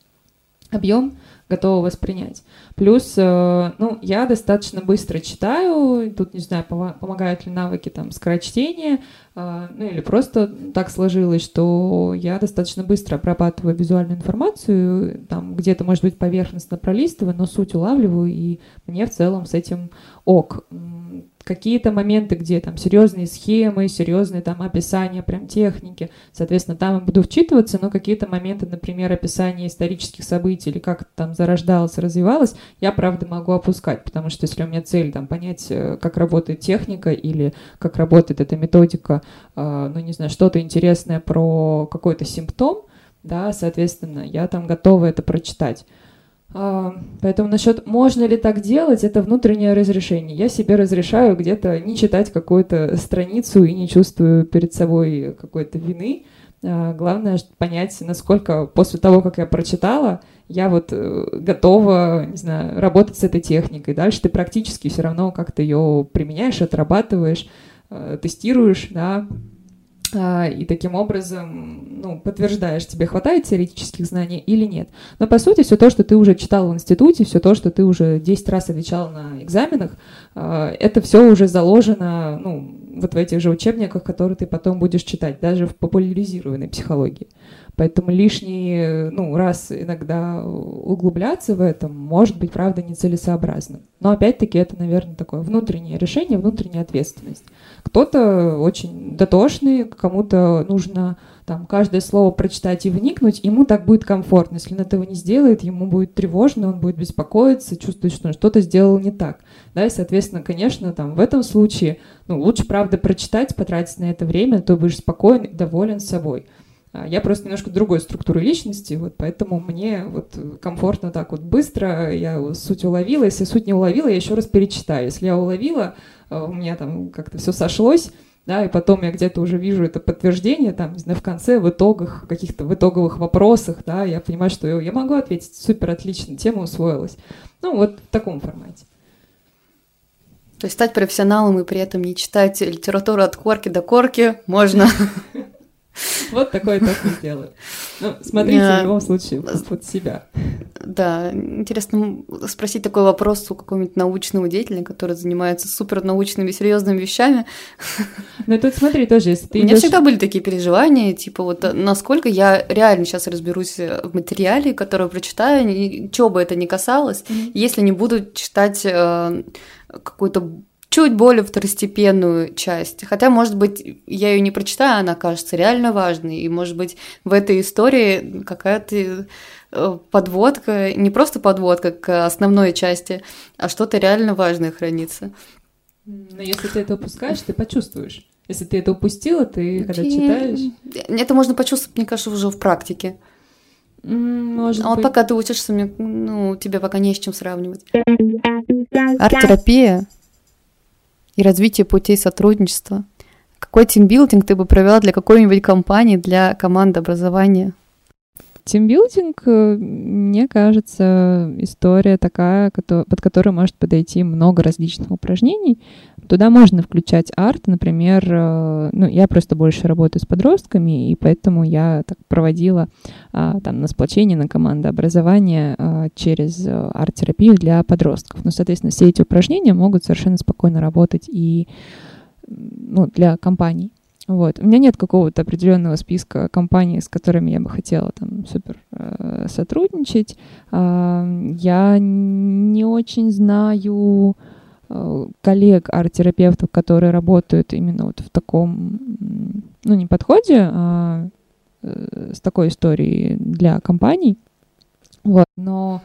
объем готова воспринять. Плюс, э, ну, я достаточно быстро читаю, тут, не знаю, помогают ли навыки там скорочтения, э, ну, или просто так сложилось, что я достаточно быстро обрабатываю визуальную информацию, там где-то, может быть, поверхностно пролистываю, но суть улавливаю, и мне в целом с этим ок. Какие-то моменты, где там серьезные схемы, серьезные там описания прям техники, соответственно, там я буду вчитываться, но какие-то моменты, например, описания исторических событий или как там зарождалось, развивалось, я, правда, могу опускать, потому что если у меня цель там понять, э, как работает техника или как работает эта методика, э, ну, не знаю, что-то интересное про какой-то симптом, да, соответственно, я там готова это прочитать. А, поэтому насчет можно ли так делать, это внутреннее разрешение. Я себе разрешаю где-то не читать какую-то страницу и не чувствую перед собой какой-то вины. А, главное понять, насколько после того, как я прочитала, я вот э, готова, не знаю, работать с этой техникой. Дальше ты практически все равно как-то ее применяешь, отрабатываешь, э, тестируешь, да, и таким образом ну, подтверждаешь, тебе хватает теоретических знаний или нет. Но по сути все то, что ты уже читал в институте, все то, что ты уже 10 раз отвечал на экзаменах, а, это все уже заложено ну, вот в этих же учебниках, которые ты потом будешь читать, даже в популяризированной психологии. Поэтому лишний ну, раз иногда углубляться в этом может быть, правда, нецелесообразным. Но опять-таки это, наверное, такое внутреннее решение, внутренняя ответственность. Кто-то очень дотошный, кому-то нужно там каждое слово прочитать и вникнуть, ему так будет комфортно. Если он этого не сделает, ему будет тревожно, он будет беспокоиться, чувствовать, что он что-то сделал не так. Да, и, соответственно, конечно, там в этом случае, ну, лучше, правда, прочитать, потратить на это время, то будешь спокоен и доволен собой. А, я просто немножко другой структуры личности, вот поэтому мне вот комфортно так вот быстро, я суть уловила, если суть не уловила, я еще раз перечитаю. Если я уловила, а, у меня там как-то все сошлось, да, и потом я где-то уже вижу это подтверждение, там, не знаю, в конце, в итогах, каких-то в итоговых вопросах, да, я понимаю, что я могу ответить, супер, отлично, тема усвоилась. Ну, вот в таком формате. То есть стать профессионалом и при этом не читать литературу от корки до корки можно. *laughs* Вот такой тест сделаю. Ну, смотрите в любом случае под себя. Да, интересно спросить такой вопрос у какого-нибудь научного деятеля, который занимается супернаучными серьезными вещами. *laughs* Ну тут смотри тоже, если ты У меня всегда были такие переживания, типа вот насколько я реально сейчас разберусь в материале, который прочитаю, чего бы это ни касалось, если не буду читать э, какую-то чуть более второстепенную часть. Хотя, может быть, я ее не прочитаю, она кажется реально важной. И, может быть, в этой истории какая-то э, подводка, не просто подводка к основной части, а что-то реально важное хранится. Но если ты это упускаешь, ты почувствуешь. Если ты это упустила, ты когда и... читаешь... Это можно почувствовать, мне кажется, уже в практике. Может а вот быть. пока ты учишься, ну, тебе пока не с чем сравнивать. Арт-терапия и развитие путей сотрудничества. Какой тимбилдинг ты бы провела для какой-нибудь компании, для команды образования? Тимбилдинг, э, мне кажется, история такая, под которую может подойти много различных упражнений. Туда можно включать арт, например, э, ну, я просто больше работаю с подростками, и поэтому я так проводила а, там на сплочение, на командообразование а, через э, арт-терапию для подростков. Ну, соответственно, все эти упражнения могут совершенно спокойно работать и ну, для компаний. Вот. У меня нет какого-то определенного списка компаний, с которыми я бы хотела там супер э, сотрудничать. Э, я не очень знаю э, коллег арт-терапевтов, которые работают именно вот в таком, ну, не подходе, а э, с такой историей для компаний. Вот. Но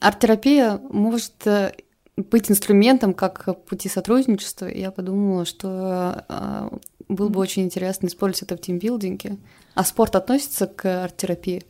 арт-терапия может э, быть инструментом как пути сотрудничества. Я подумала, что э, было бы очень интересно использовать это в тимбилдинге. А спорт относится к арт-терапии?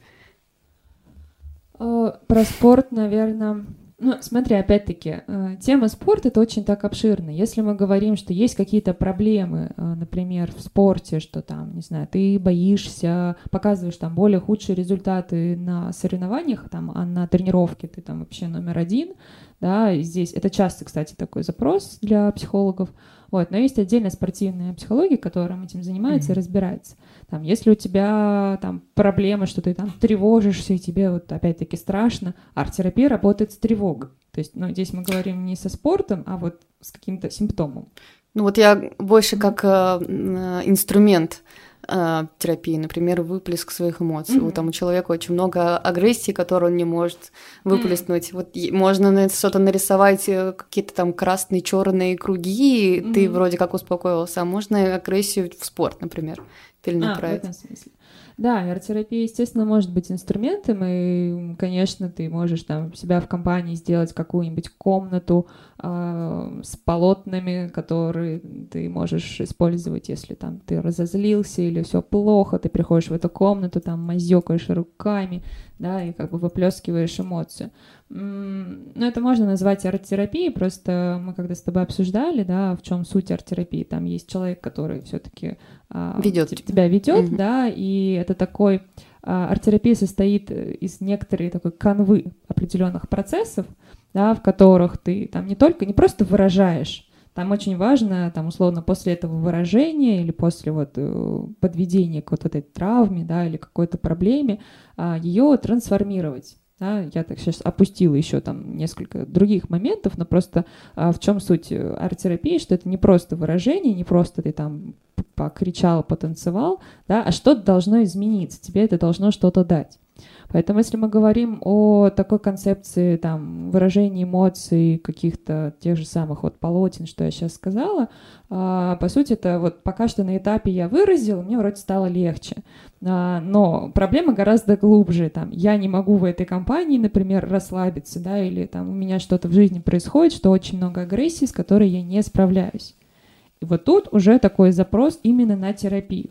Э, про спорт, наверное... Ну, смотри, опять-таки, э, тема спорта это очень так обширна. Если мы говорим, что есть какие-то проблемы, э, например, в спорте, что там, не знаю, ты боишься, показываешь там более худшие результаты на соревнованиях, там, а на тренировке ты там вообще номер один, да, здесь это часто, кстати, такой запрос для психологов. Вот, но есть отдельная спортивная психология, которая этим занимается mm-hmm. и разбирается. Там, если у тебя там проблемы, что ты там тревожишься, и тебе вот опять-таки страшно, арт-терапия работает с тревогой. То есть, ну, здесь мы говорим не со спортом, а вот с каким-то симптомом. Ну вот я больше как э, инструмент э, терапии, например, выплеск своих эмоций. Mm-hmm. Вот там у человека очень много агрессии, которую он не может выплеснуть. Mm-hmm. Вот можно что-то нарисовать, э, какие-то там красные, черные круги, mm-hmm. ты вроде как успокоился, а можно агрессию в спорт, например, перенаправить. А, в этом смысле. Да, арт-терапия, естественно, может быть инструментом, и, конечно, ты можешь там себя в компании сделать какую-нибудь комнату э, с полотнами, которые ты можешь использовать, если там ты разозлился или все плохо, ты приходишь в эту комнату, там мазёкаешь руками, да, и как бы выплескиваешь эмоцию. Ну, это можно назвать арт-терапией, просто мы когда с тобой обсуждали, да, в чем суть арт-терапии, там есть человек, который все-таки а, ведет тебя ведет, угу. да, и это такой а, арт-терапия состоит из некоторой такой канвы определенных процессов, да, в которых ты там не только, не просто выражаешь, там очень важно, там, условно, после этого выражения или после вот э, подведения к вот этой травме, да, или какой-то проблеме, а, ее трансформировать. Да, я так сейчас опустила еще там несколько других моментов, но просто а, в чем суть э, арт-терапии, что это не просто выражение, не просто ты там покричал, потанцевал, да, а что-то должно измениться, тебе это должно что-то дать. Поэтому если мы говорим о такой концепции там, выражения эмоций, каких-то тех же самых вот полотен, что я сейчас сказала, а, по сути, это вот пока что на этапе я выразил, мне вроде стало легче. А, но проблема гораздо глубже. Там, я не могу в этой компании, например, расслабиться, да, или там у меня что-то в жизни происходит, что очень много агрессии, с которой я не справляюсь. И вот тут уже такой запрос именно на терапию.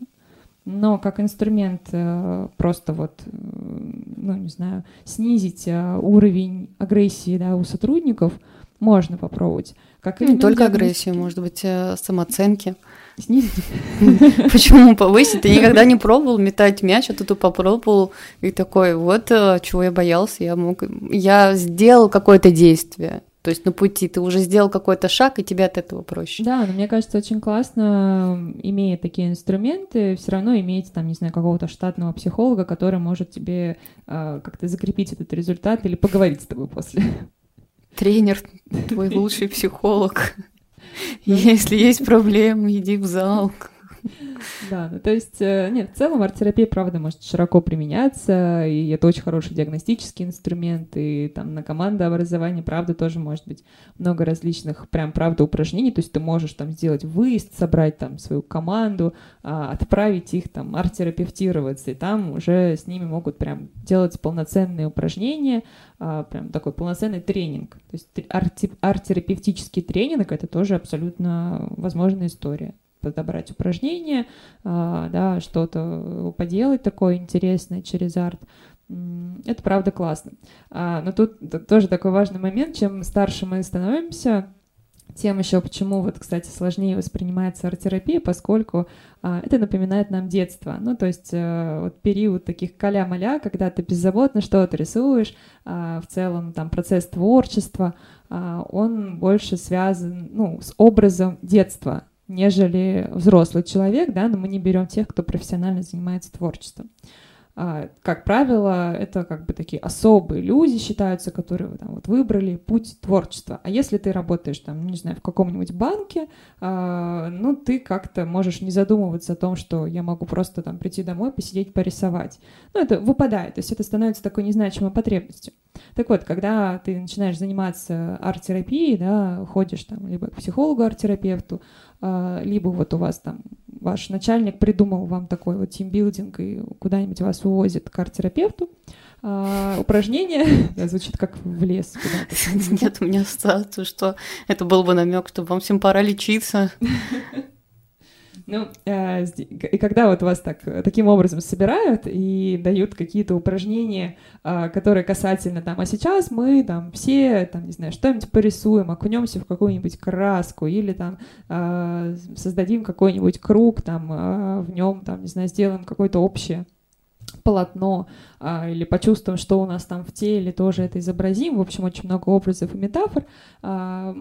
Но как инструмент э, просто вот, э, ну не знаю, снизить э, уровень агрессии да, у сотрудников можно попробовать. Как не только агрессию, может быть, самооценки. Снизить. *laughs* Почему *laughs* повысить? Ты никогда не пробовал метать мяч, а тут попробовал и такой, вот чего я боялся, я мог, я сделал какое-то действие. То есть на пути ты уже сделал какой-то шаг, и тебе от этого проще. Да, но мне кажется, очень классно, имея такие инструменты, все равно иметь, там, не знаю, какого-то штатного психолога, который может тебе э, как-то закрепить этот результат или поговорить с тобой после. Тренер, твой *laughs* лучший психолог. Если есть проблемы, иди в зал. *laughs* Да, ну то есть, э, нет, в целом арт-терапия, правда, может широко применяться, и это очень хороший диагностический инструмент, и там на командообразование, правда, тоже может быть много различных, прям, правда, упражнений, то есть ты можешь там сделать выезд, собрать там свою команду, а, отправить их там арт-терапевтироваться, и там уже с ними могут прям делать полноценные упражнения, а, прям такой полноценный тренинг. То есть арт-терапевтический тренинг — это тоже абсолютно возможная история подобрать упражнения, а, да, что-то поделать такое интересное через арт. Это правда классно. А, но тут тоже такой важный момент, чем старше мы становимся, тем еще почему вот, кстати, сложнее воспринимается арт-терапия, поскольку а, это напоминает нам детство. Ну, то есть а, вот период таких каля-маля, когда ты беззаботно что-то рисуешь, а, в целом там процесс творчества, а, он больше связан, ну, с образом детства, нежели взрослый человек, да, но мы не берем тех, кто профессионально занимается творчеством. А, как правило, это как бы такие особые люди считаются, которые там, вот, выбрали путь творчества. А если ты работаешь там, не знаю, в каком-нибудь банке, а, ну, ты как-то можешь не задумываться о том, что я могу просто там прийти домой, посидеть, порисовать. Ну, это выпадает, то есть это становится такой незначимой потребностью. Так вот, когда ты начинаешь заниматься арт-терапией, да, ходишь там либо к психологу, арт-терапевту, либо вот у вас там ваш начальник придумал вам такой вот тимбилдинг и куда-нибудь вас увозит к арт-терапевту, а, упражнение *laughs* звучит как в лес. *laughs* Нет, у меня ассоциация, что это был бы намек, что вам всем пора лечиться. *laughs* Ну, э, и когда вот вас так, таким образом собирают и дают какие-то упражнения, э, которые касательно там, а сейчас мы там все, там, не знаю, что-нибудь порисуем, окунемся в какую-нибудь краску или там э, создадим какой-нибудь круг, там, в нем, там, не знаю, сделаем какое-то общее полотно а, или почувствуем, что у нас там в теле, тоже это изобразим. В общем, очень много образов и метафор. А,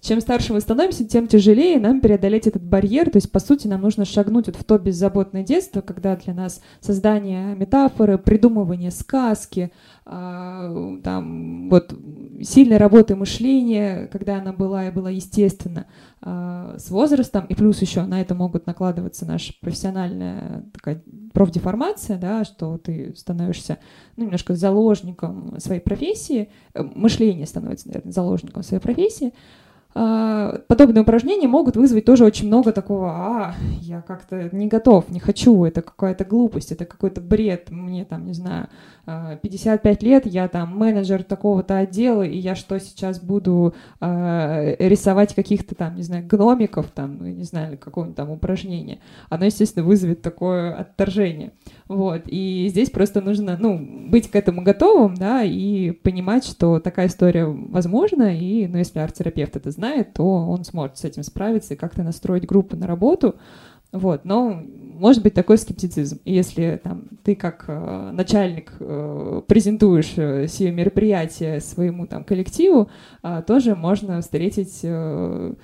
чем старше мы становимся, тем тяжелее нам преодолеть этот барьер. То есть, по сути, нам нужно шагнуть вот в то беззаботное детство, когда для нас создание метафоры, придумывание сказки, а, там, вот, сильной работы мышления, когда она была и была естественна, а, с возрастом, и плюс еще на это могут накладываться наша профессиональная такая профдеформация, да, что ты становишься ну, немножко заложником своей профессии, э, мышление становится, наверное, заложником своей профессии, подобные упражнения могут вызвать тоже очень много такого, а, я как-то не готов, не хочу, это какая-то глупость, это какой-то бред, мне там, не знаю, 55 а, лет, я там менеджер такого-то отдела, и я что сейчас буду э, рисовать каких-то там, не знаю, гномиков, там, ну, не знаю, какого-нибудь там упражнения. Оно, естественно, вызовет такое отторжение. Вот, и здесь просто нужно, ну, быть к этому готовым, да, и понимать, что такая история возможна, и, ну, если арт-терапевт это знает, то он сможет с этим справиться и как-то настроить группу на работу, вот, но может быть такой скептицизм. И если там, ты как э, начальник э, презентуешь э, сие мероприятие своему там коллективу, э, тоже можно встретить э,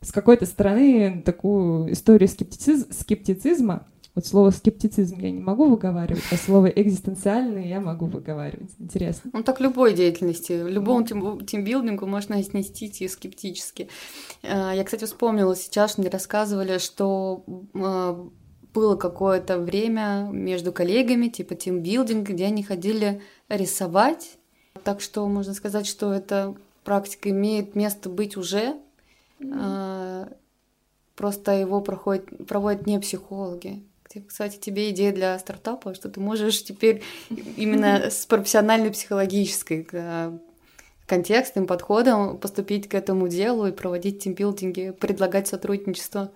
с какой-то стороны такую историю скептициз скептицизма, вот слово скептицизм я не могу выговаривать, а слово экзистенциальный я могу выговаривать. Интересно. Ну так любой деятельности, любому тимбилдингу можно отнести скептически. Э, я, кстати, вспомнила сейчас, мне рассказывали, что э, было какое-то время между коллегами, типа тимбилдинг, где они ходили рисовать. Так что можно сказать, что эта практика имеет место быть уже. Mm-hmm. Просто его проходит, проводят не психологи. Кстати, тебе идея для стартапа, что ты можешь теперь именно с профессиональной психологической э, контекстным подходом поступить к этому делу и проводить тимбилдинги, предлагать сотрудничество.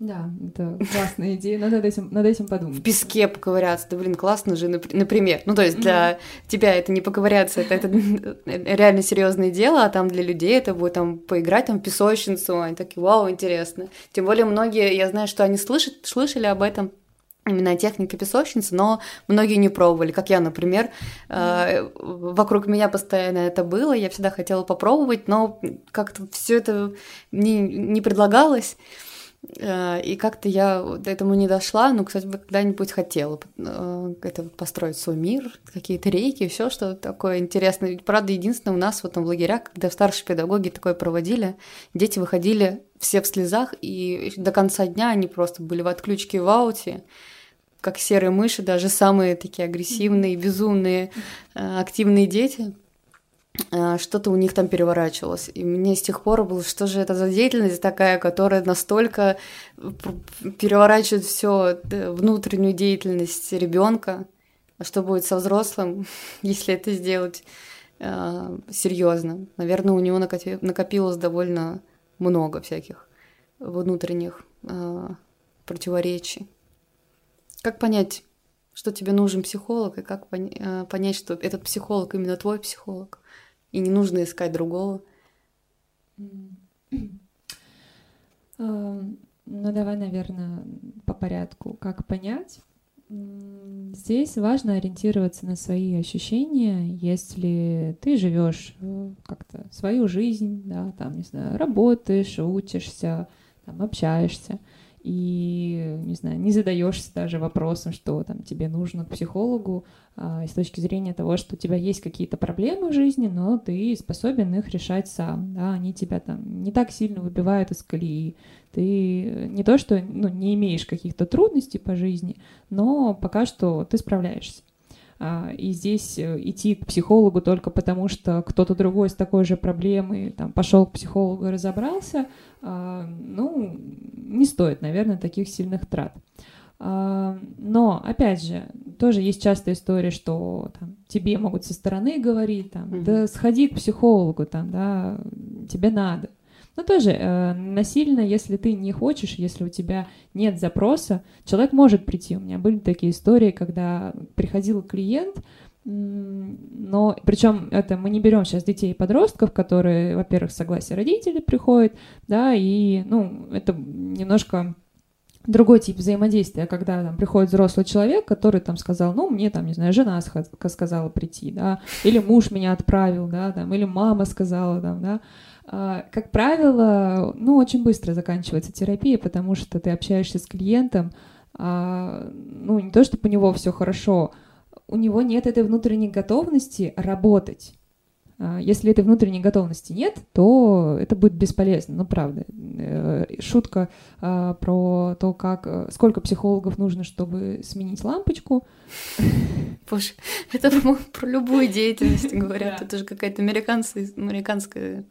Да, это классная идея, надо над этим, над этим подумать. В песке поковыряться, да блин, классно же, например. Ну, то есть для mm-hmm. тебя это не поковыряться, это, это реально серьезное дело, а там для людей это будет там поиграть там в песочницу, они такие, вау, интересно. Тем более многие, я знаю, что они слышат, слышали об этом, именно техники песочницы, но многие не пробовали, как я, например. Mm. Вокруг меня постоянно это было, я всегда хотела попробовать, но как-то все это не, не предлагалось. Э, и как-то я до этому не дошла, но, кстати, когда-нибудь хотела э, это построить свой мир, какие-то рейки, все что такое интересное. Правда, единственное, у нас вот там в лагерях, когда старшие педагоги такое проводили, дети выходили все в слезах, и до конца дня они просто были в отключке в ауте, как серые мыши, даже самые такие агрессивные, безумные, э, активные дети, что-то у них там переворачивалось. И мне с тех пор было, что же это за деятельность такая, которая настолько переворачивает все внутреннюю деятельность ребенка. А что будет со взрослым, *laughs* если это сделать э, серьезно? Наверное, у него накопилось довольно много всяких внутренних э, противоречий. Как понять, что тебе нужен психолог, и как э, понять, что этот психолог именно твой психолог, и не нужно искать другого? Ну, давай, наверное, по порядку. Как понять? Здесь важно ориентироваться на свои ощущения, если ты живешь э, как-то свою жизнь, да, там, не знаю, работаешь, учишься, там, общаешься, и, не знаю, не задаешься даже вопросом, что там тебе нужно к психологу, а, с точки зрения того, что у тебя есть какие-то проблемы в жизни, но ты способен их решать сам, да, они тебя там не так сильно выбивают из колеи, ты не то, что ну, не имеешь каких-то трудностей по жизни, но пока что ты справляешься. А, и здесь э, идти к психологу только потому, что кто-то другой с такой же проблемой там, пошел к психологу и разобрался, а, ну, не стоит, наверное, таких сильных трат. А, но, опять же, тоже есть частая история, что там, тебе могут со стороны говорить, там, mm-hmm. да сходи к психологу, там, да, тебе надо. Но тоже э, насильно, если ты не хочешь, если у тебя нет запроса, человек может прийти. У меня были такие истории, когда приходил клиент, но причем это мы не берем сейчас детей и подростков, которые, во-первых, согласие родителей приходят, да, и ну это немножко другой тип взаимодействия, когда там приходит взрослый человек, который там сказал, ну, мне там, не знаю, жена сказала прийти, да, или муж меня отправил, да, там, или мама сказала, там, да, как правило, ну, очень быстро заканчивается терапия, потому что ты общаешься с клиентом, а, ну, не то, чтобы у него все хорошо, у него нет этой внутренней готовности работать. А, если этой внутренней готовности нет, то это будет бесполезно, ну правда. Э, шутка а, про то, как э, сколько психологов нужно, чтобы сменить лампочку. *laughs* Боже, это *laughs* про любую деятельность *laughs* говорят. Это же какая-то американская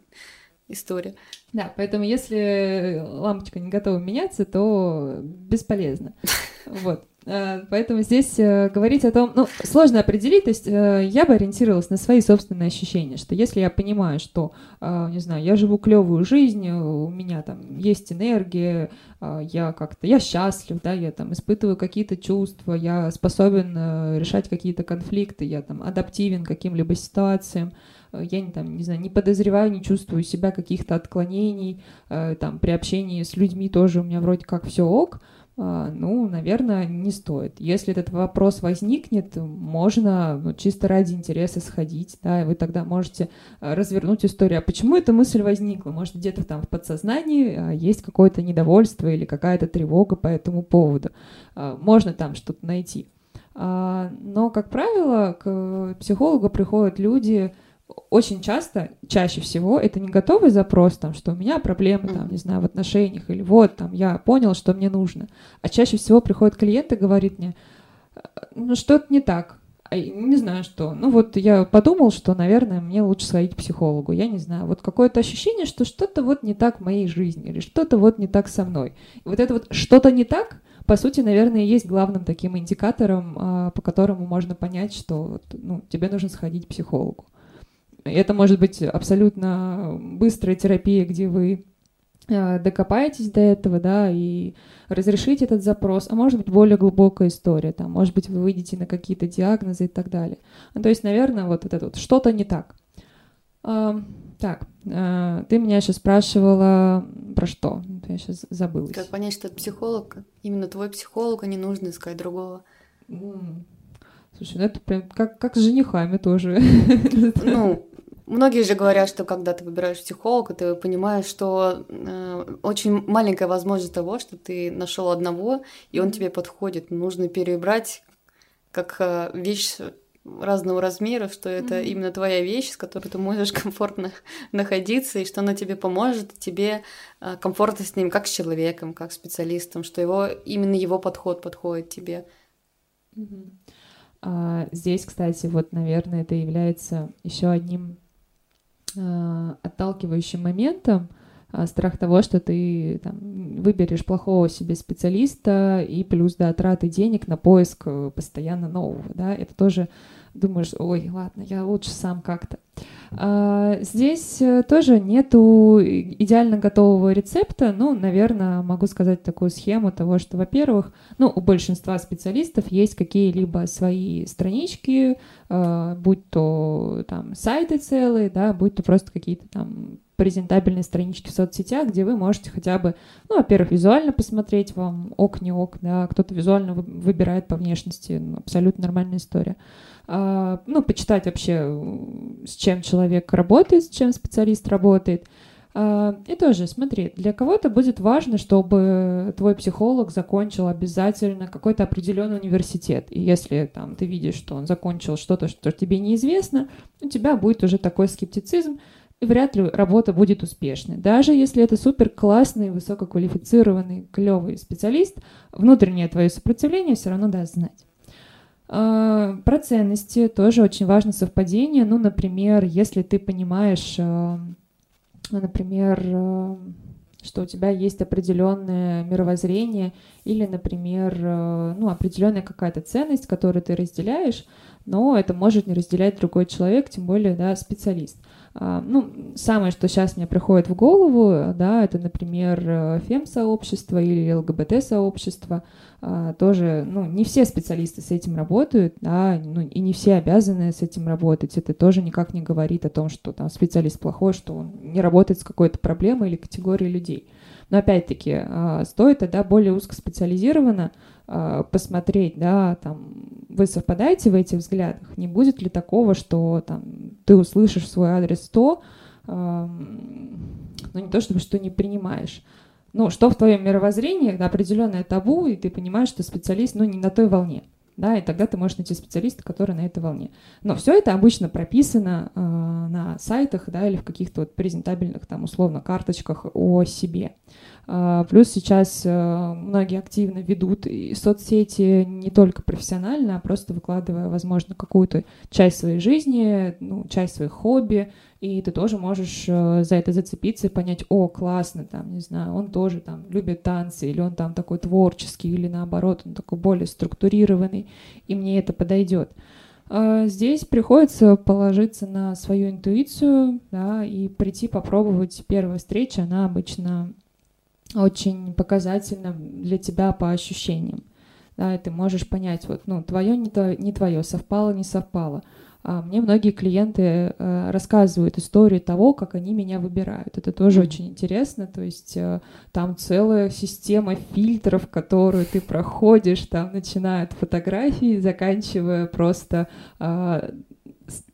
история. Да, поэтому если лампочка не готова меняться, то бесполезно. *laughs* Вот. Э, поэтому здесь э, говорить о том, ну, сложно определить, то есть э, я бы ориентировалась на свои собственные ощущения, что если я понимаю, что, не знаю, я живу клевую жизнь, у меня там есть энергия, я как-то, я счастлив, да, я там испытываю какие-то чувства, я способен решать какие-то конфликты, я там адаптивен к каким-либо ситуациям, я не, там, не знаю, не подозреваю, не чувствую себя каких-то отклонений, там, при общении с людьми тоже у меня вроде как все ок, а, ну, наверное, не стоит. Если этот вопрос возникнет, можно ну, чисто ради интереса сходить, да, и вы тогда можете а, развернуть историю. А почему эта мысль возникла? Может, где-то там в подсознании а, есть какое-то недовольство или какая-то тревога по этому поводу. Можно там что-то найти. Но, как правило, к психологу приходят люди, очень часто, чаще всего, это не готовый запрос, там, что у меня проблемы, там, не знаю, в отношениях, или вот, там, я понял, что мне нужно. А чаще всего приходит клиент и говорит мне, ну, что-то не так, а не знаю что. Ну, вот я подумал, что, наверное, мне лучше сходить к психологу. Я не знаю, вот какое-то ощущение, что что-то вот не так в моей жизни, или что-то вот не так со мной. И вот это вот что-то не так, по сути, наверное, есть главным таким индикатором, а, по которому можно понять, что ну, тебе нужно сходить к психологу. Это может быть абсолютно быстрая терапия, где вы э, докопаетесь до этого, да, и разрешите этот запрос, а может быть более глубокая история, там, может быть вы выйдете на какие-то диагнозы и так далее. Ну, то есть, наверное, вот, вот это вот что-то не так. А, так, а, ты меня сейчас спрашивала про что? Я сейчас забыла. Как понять, что это психолог, именно твой психолог, а не нужно искать другого? Слушай, ну это прям как, как с женихами тоже. Ну, Многие же говорят, что когда ты выбираешь психолога, ты понимаешь, что э, очень маленькая возможность того, что ты нашел одного, и он тебе подходит. Нужно перебрать как э, вещь разного размера, что это mm-hmm. именно твоя вещь, с которой ты можешь *laughs* комфортно находиться, и что она тебе поможет, тебе э, комфортно с ним, как с человеком, как специалистом, что его именно его подход подходит тебе. Mm-hmm. А, здесь, кстати, вот, наверное, это является еще одним Э, отталкивающим моментом э, страх того, что ты там, выберешь плохого себе специалиста и плюс да, траты денег на поиск э, постоянно нового, да, это тоже думаешь, ой, ладно, я лучше сам как-то. А, здесь тоже нету идеально готового рецепта, ну, наверное, могу сказать такую схему того, что, во-первых, ну, у большинства специалистов есть какие-либо свои странички, а, будь то там сайты целые, да, будь то просто какие-то там презентабельные странички в соцсетях, где вы можете хотя бы, ну, во-первых, визуально посмотреть, вам ок, не ок, да, кто-то визуально выбирает по внешности, ну, абсолютно нормальная история. А, ну, почитать вообще, с чем человек работает, с чем специалист работает. А, и тоже, смотри, для кого-то будет важно, чтобы твой психолог закончил обязательно какой-то определенный университет. И если там ты видишь, что он закончил что-то, что тебе неизвестно, у тебя будет уже такой скептицизм, вряд ли работа будет успешной. Даже если это супер классный, высококвалифицированный, клевый специалист, внутреннее твое сопротивление все равно даст знать. А, про ценности тоже очень важно совпадение. Ну, например, если ты понимаешь, а, например, а, что у тебя есть определенное мировоззрение или, например, ну, определенная какая-то ценность, которую ты разделяешь, но это может не разделять другой человек, тем более, да, специалист. Ну, самое, что сейчас мне приходит в голову, да, это, например, э, фем-сообщество или ЛГБТ-сообщество. А, тоже, ну, не все специалисты с этим работают, да, ну, и не все обязаны с этим работать. Это тоже никак не говорит о том, что там специалист плохой, что он не работает с какой-то проблемой или категорией людей. Но опять-таки а, стоит тогда более узкоспециализированно а, посмотреть, да, там, вы совпадаете в этих взглядах, не будет ли такого, что там ты услышишь свой адрес то, ну не то чтобы что не принимаешь, ну, что в твоем мировоззрении, да, определенное табу, и ты понимаешь, что специалист, ну, не на той волне да, и тогда ты можешь найти специалиста, который на этой волне. Но все это обычно прописано э, на сайтах, да, или в каких-то вот презентабельных, там, условно, карточках о себе. Э, плюс сейчас э, многие активно ведут и соцсети не только профессионально, а просто выкладывая, возможно, какую-то часть своей жизни, ну, часть своих хобби, и ты тоже можешь э, за это зацепиться и понять, о, классно, там, не знаю, он тоже там любит танцы, или он там такой творческий, или наоборот, он такой более структурированный, и мне это подойдет. А здесь приходится положиться на свою интуицию, да, и прийти попробовать. Первая встреча, она обычно очень показательна для тебя по ощущениям. Да, и ты можешь понять, вот, ну, твое не, то, не твое, совпало, не совпало. А мне многие клиенты э, рассказывают историю того, как они меня выбирают. Это тоже mm-hmm. очень интересно. То есть э, там целая система фильтров, которую ты проходишь, там начиная от фотографий, заканчивая просто а,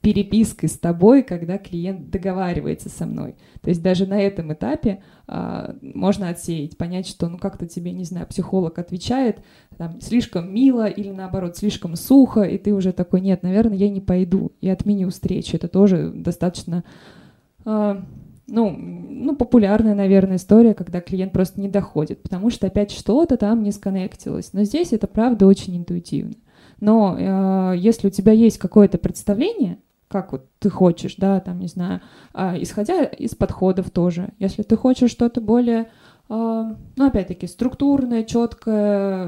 перепиской с тобой, когда клиент договаривается со мной. То есть даже на этом этапе а, можно отсеять, понять, что ну как-то тебе, не знаю, психолог отвечает там слишком мило или наоборот слишком сухо, и ты уже такой, нет, наверное, я не пойду и отменю встречу. Это тоже достаточно а, ну, ну, популярная, наверное, история, когда клиент просто не доходит, потому что опять что-то там не сконнектилось. Но здесь это правда очень интуитивно. Но э, если у тебя есть какое-то представление, как вот ты хочешь, да, там, не знаю, э, исходя из подходов тоже, если ты хочешь что-то более, э, ну, опять-таки, структурное, четкое,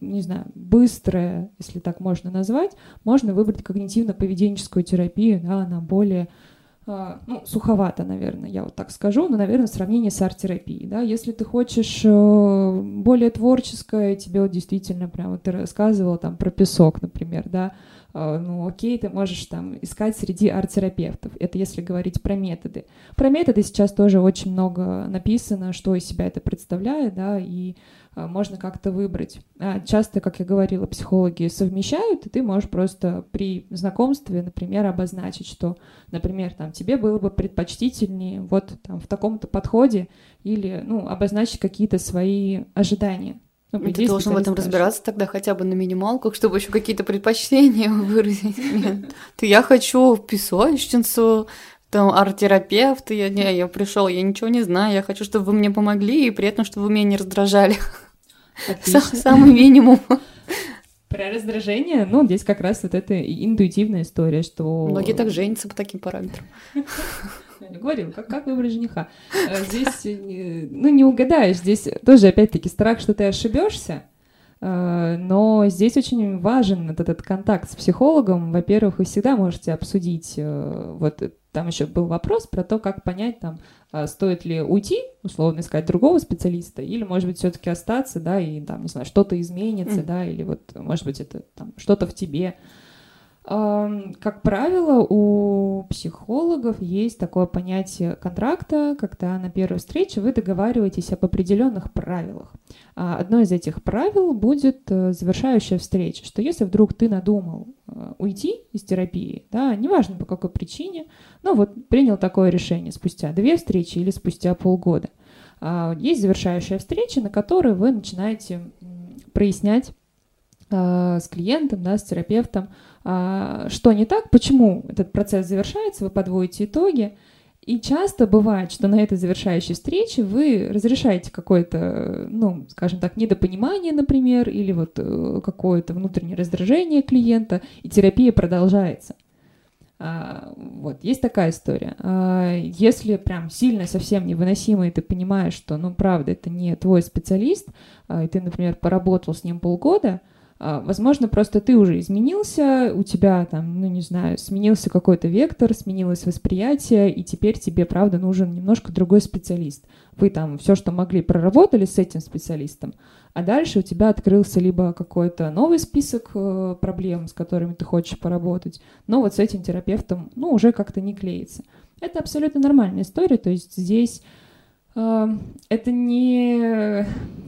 не знаю, быстрое, если так можно назвать, можно выбрать когнитивно-поведенческую терапию, да, она более а, ну, суховато, наверное, я вот так скажу, но, наверное, в сравнении с арт-терапией, да, если ты хочешь э, более творческое, тебе вот действительно прям, вот ты рассказывал там про песок, например, да, а, ну, окей, ты можешь там искать среди арт-терапевтов, это если говорить про методы. Про методы сейчас тоже очень много написано, что из себя это представляет, да, и а, можно как-то выбрать. А часто, как я говорила, психологи совмещают, и ты можешь просто при знакомстве, например, обозначить, что, например, там тебе было бы предпочтительнее вот там в таком-то подходе или, ну, обозначить какие-то свои ожидания. Ну, ты должен в этом разбираться тогда хотя бы на минималках, чтобы еще какие-то предпочтения *laughs* выразить. Нет. Ты я хочу песочницу, там арт-терапевт, я, не, я пришел, я ничего не знаю, я хочу, чтобы вы мне помогли, и при этом, чтобы вы меня не раздражали. Самый минимум. Про раздражение, ну, здесь как раз вот эта интуитивная история, что... Многие так женятся по таким параметрам. Говорил, как, как выбрать жениха. Э, здесь, э, ну, не угадаешь, здесь тоже, опять-таки, страх, что ты ошибешься, э, но здесь очень важен этот, этот контакт с психологом. Во-первых, вы всегда можете обсудить вот там еще был вопрос про то, как понять, там, а, стоит ли уйти, условно искать другого специалиста, или, может быть, все-таки остаться, да, и там, не знаю, что-то изменится, mm. да, или вот, может быть, это там что-то в тебе. Как правило, у психологов есть такое понятие контракта, когда на первой встрече вы договариваетесь об определенных правилах. А, одно из этих правил будет э, завершающая встреча, что если вдруг ты надумал э, уйти из терапии, да, неважно по какой причине, но вот принял такое решение спустя две встречи или спустя полгода, а, есть завершающая встреча, на которой вы начинаете прояснять а, с клиентом, да, с терапевтом, что не так, почему этот процесс завершается, вы подводите итоги. И часто бывает, что на этой завершающей встрече вы разрешаете какое-то, ну, скажем так, недопонимание, например, или вот э, какое-то внутреннее раздражение клиента, и терапия продолжается. А, вот, есть такая история. А, если прям сильно совсем невыносимо, и ты понимаешь, что, ну, правда, это не твой специалист, и ты, например, поработал с ним полгода, а, возможно, просто ты уже изменился, у тебя там, ну не знаю, сменился какой-то вектор, сменилось восприятие, и теперь тебе, правда, нужен немножко другой специалист. Вы там все, что могли, проработали с этим специалистом, а дальше у тебя открылся либо какой-то новый список э, проблем, с которыми ты хочешь поработать, но вот с этим терапевтом, ну, уже как-то не клеится. Это абсолютно нормальная история, то есть здесь Это не...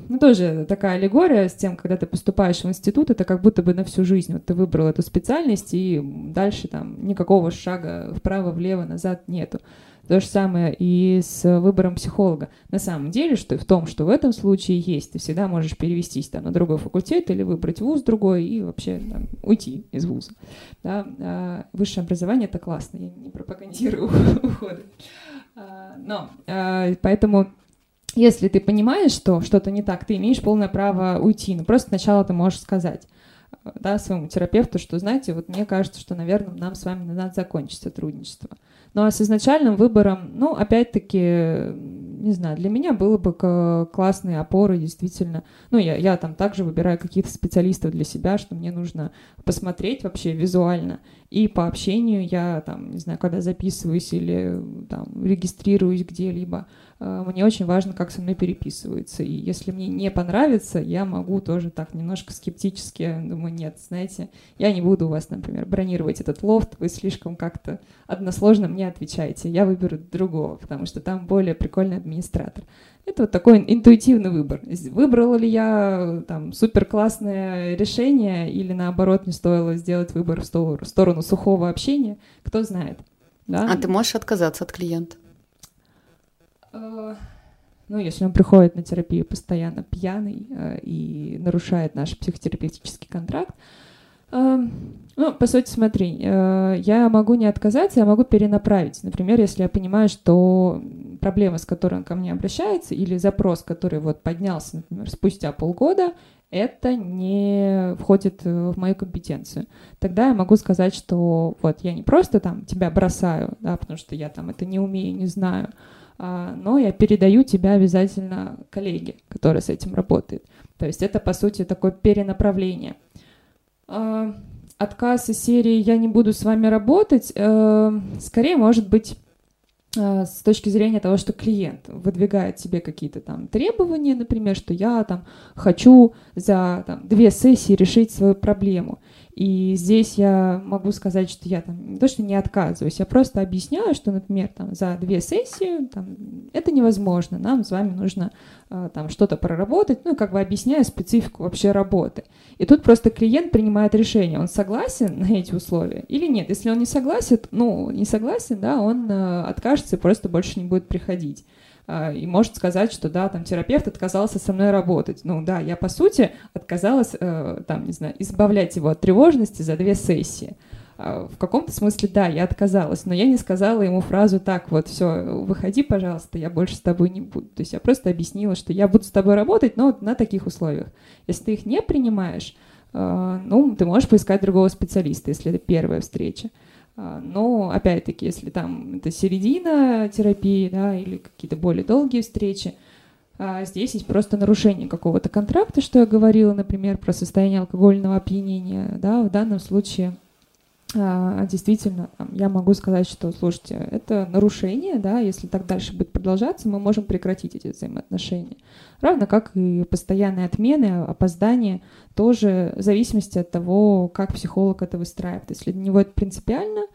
Ну, тоже такая аллегория с тем, когда ты поступаешь в институт, это как будто бы на всю жизнь. Вот ты выбрал эту специальность, и дальше там никакого шага вправо, влево, назад нету. То же самое и с выбором психолога. На самом деле, что в том, что в этом случае есть, ты всегда можешь перевестись там, на другой факультет или выбрать вуз другой и вообще там, уйти из вуза. Да? А высшее образование — это классно, я не пропагандирую *laughs* уходы. А, но а, поэтому если ты понимаешь, что что-то не так, ты имеешь полное право уйти. Но просто сначала ты можешь сказать да, своему терапевту, что, знаете, вот мне кажется, что, наверное, нам с вами надо закончить сотрудничество. Ну а с изначальным выбором, ну, опять-таки, не знаю, для меня было бы классные опоры, действительно. Ну, я, я там также выбираю каких-то специалистов для себя, что мне нужно посмотреть вообще визуально. И по общению я там, не знаю, когда записываюсь или там регистрируюсь где-либо, мне очень важно, как со мной переписываются. И если мне не понравится, я могу тоже так немножко скептически, думаю, нет, знаете, я не буду у вас, например, бронировать этот лофт, вы слишком как-то односложно мне отвечаете, я выберу другого, потому что там более прикольный администратор. Это вот такой интуитивный выбор. Выбрала ли я там супер классное решение или наоборот мне стоило сделать выбор в сторону сухого общения, кто знает. Да? А ты можешь отказаться от клиента? А, ну, если он приходит на терапию постоянно пьяный э, и нарушает наш психотерапевтический контракт, ну, по сути, смотри, э, я могу не отказаться, я могу перенаправить. Например, если я понимаю, что проблема, с которой он ко мне обращается, или запрос, который вот поднялся, например, спустя полгода, это не входит э, в мою компетенцию. Тогда я могу сказать, что вот я не просто там тебя бросаю, да, потому что я там это не умею, не знаю, но я передаю тебя обязательно коллеге, который с этим работает. То есть это, по сути, такое перенаправление. А, отказ из серии «я не буду с вами работать» э, скорее может быть э, с точки зрения того, что клиент выдвигает себе какие-то там требования, например, что я там хочу за там, две сессии решить свою проблему. И здесь я могу сказать, что я там не то, что не отказываюсь, я просто объясняю, что, например, там, за две сессии там, это невозможно, нам с вами нужно э, там что-то проработать, ну, как бы объясняю специфику вообще работы. И тут просто клиент принимает решение, он согласен на эти условия или нет. Если он не согласен, ну, не согласен, да, он э, откажется и просто больше не будет приходить. А, и может сказать, что да, там терапевт отказался со мной работать. Ну да, я по сути отказалась, э, там, не знаю, избавлять его от тревожности за две сессии. А, в каком-то смысле, да, я отказалась, но я не сказала ему фразу так, вот, все, выходи, пожалуйста, я больше с тобой не буду. То есть я просто объяснила, что я буду с тобой работать, но на таких условиях. Если ты их не принимаешь, э, ну, ты можешь поискать другого специалиста, если это первая встреча. А, но, опять-таки, если там это середина терапии, да, или какие-то более долгие встречи, а здесь есть просто нарушение какого-то контракта, что я говорила, например, про состояние алкогольного опьянения, да, в данном случае действительно, я могу сказать, что, слушайте, это нарушение, да, если так дальше будет продолжаться, мы можем прекратить эти взаимоотношения. Равно как и постоянные отмены, опоздания, тоже в зависимости от того, как психолог это выстраивает. Если для него это принципиально,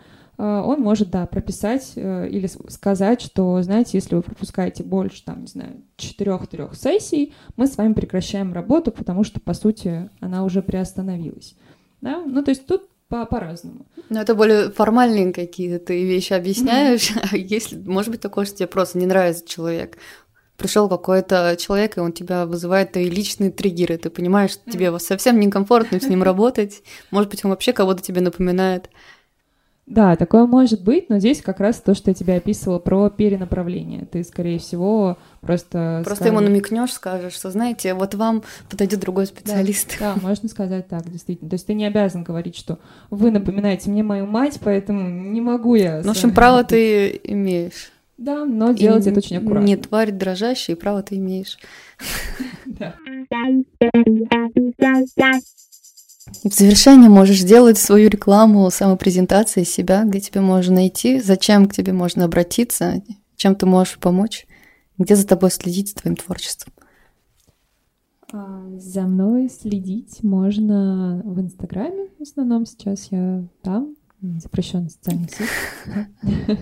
а, он может, да, прописать э, или сказать, что, знаете, если вы пропускаете больше, там, не знаю, четырех-трех сессий, мы с вами прекращаем работу, потому что, по сути, она уже приостановилась. Да? Ну, то есть тут по- по-разному. Ну, это более формальные какие-то ты вещи объясняешь. Mm-hmm. *laughs* А если, может быть, такое, что тебе просто не нравится человек. Пришел какой-то человек, и он тебя вызывает твои личные триггеры. Ты понимаешь, что тебе совсем некомфортно с ним *laughs* работать. Может быть, он вообще кого-то тебе напоминает. Да, такое может быть, но здесь как раз то, что я тебе описывала про перенаправление. Ты, скорее всего, просто... Просто скажешь... ему намекнешь, скажешь, что, знаете, вот вам подойдет другой специалист. Да, да, можно сказать так, действительно. То есть ты не обязан говорить, что вы напоминаете мне мою мать, поэтому не могу я... Ну, в общем, право ты имеешь. Да, но делать и это очень аккуратно. Не тварь дрожащая, и право ты имеешь. *laughs* Да. *laughs* В завершение можешь сделать свою рекламу, самопрезентации себя, где тебе можно найти, зачем к тебе можно обратиться, чем ты можешь помочь, где за тобой следить, за твоим творчеством. А, за мной следить можно в Инстаграме, в основном сейчас я там, запрещенный социальный сеть.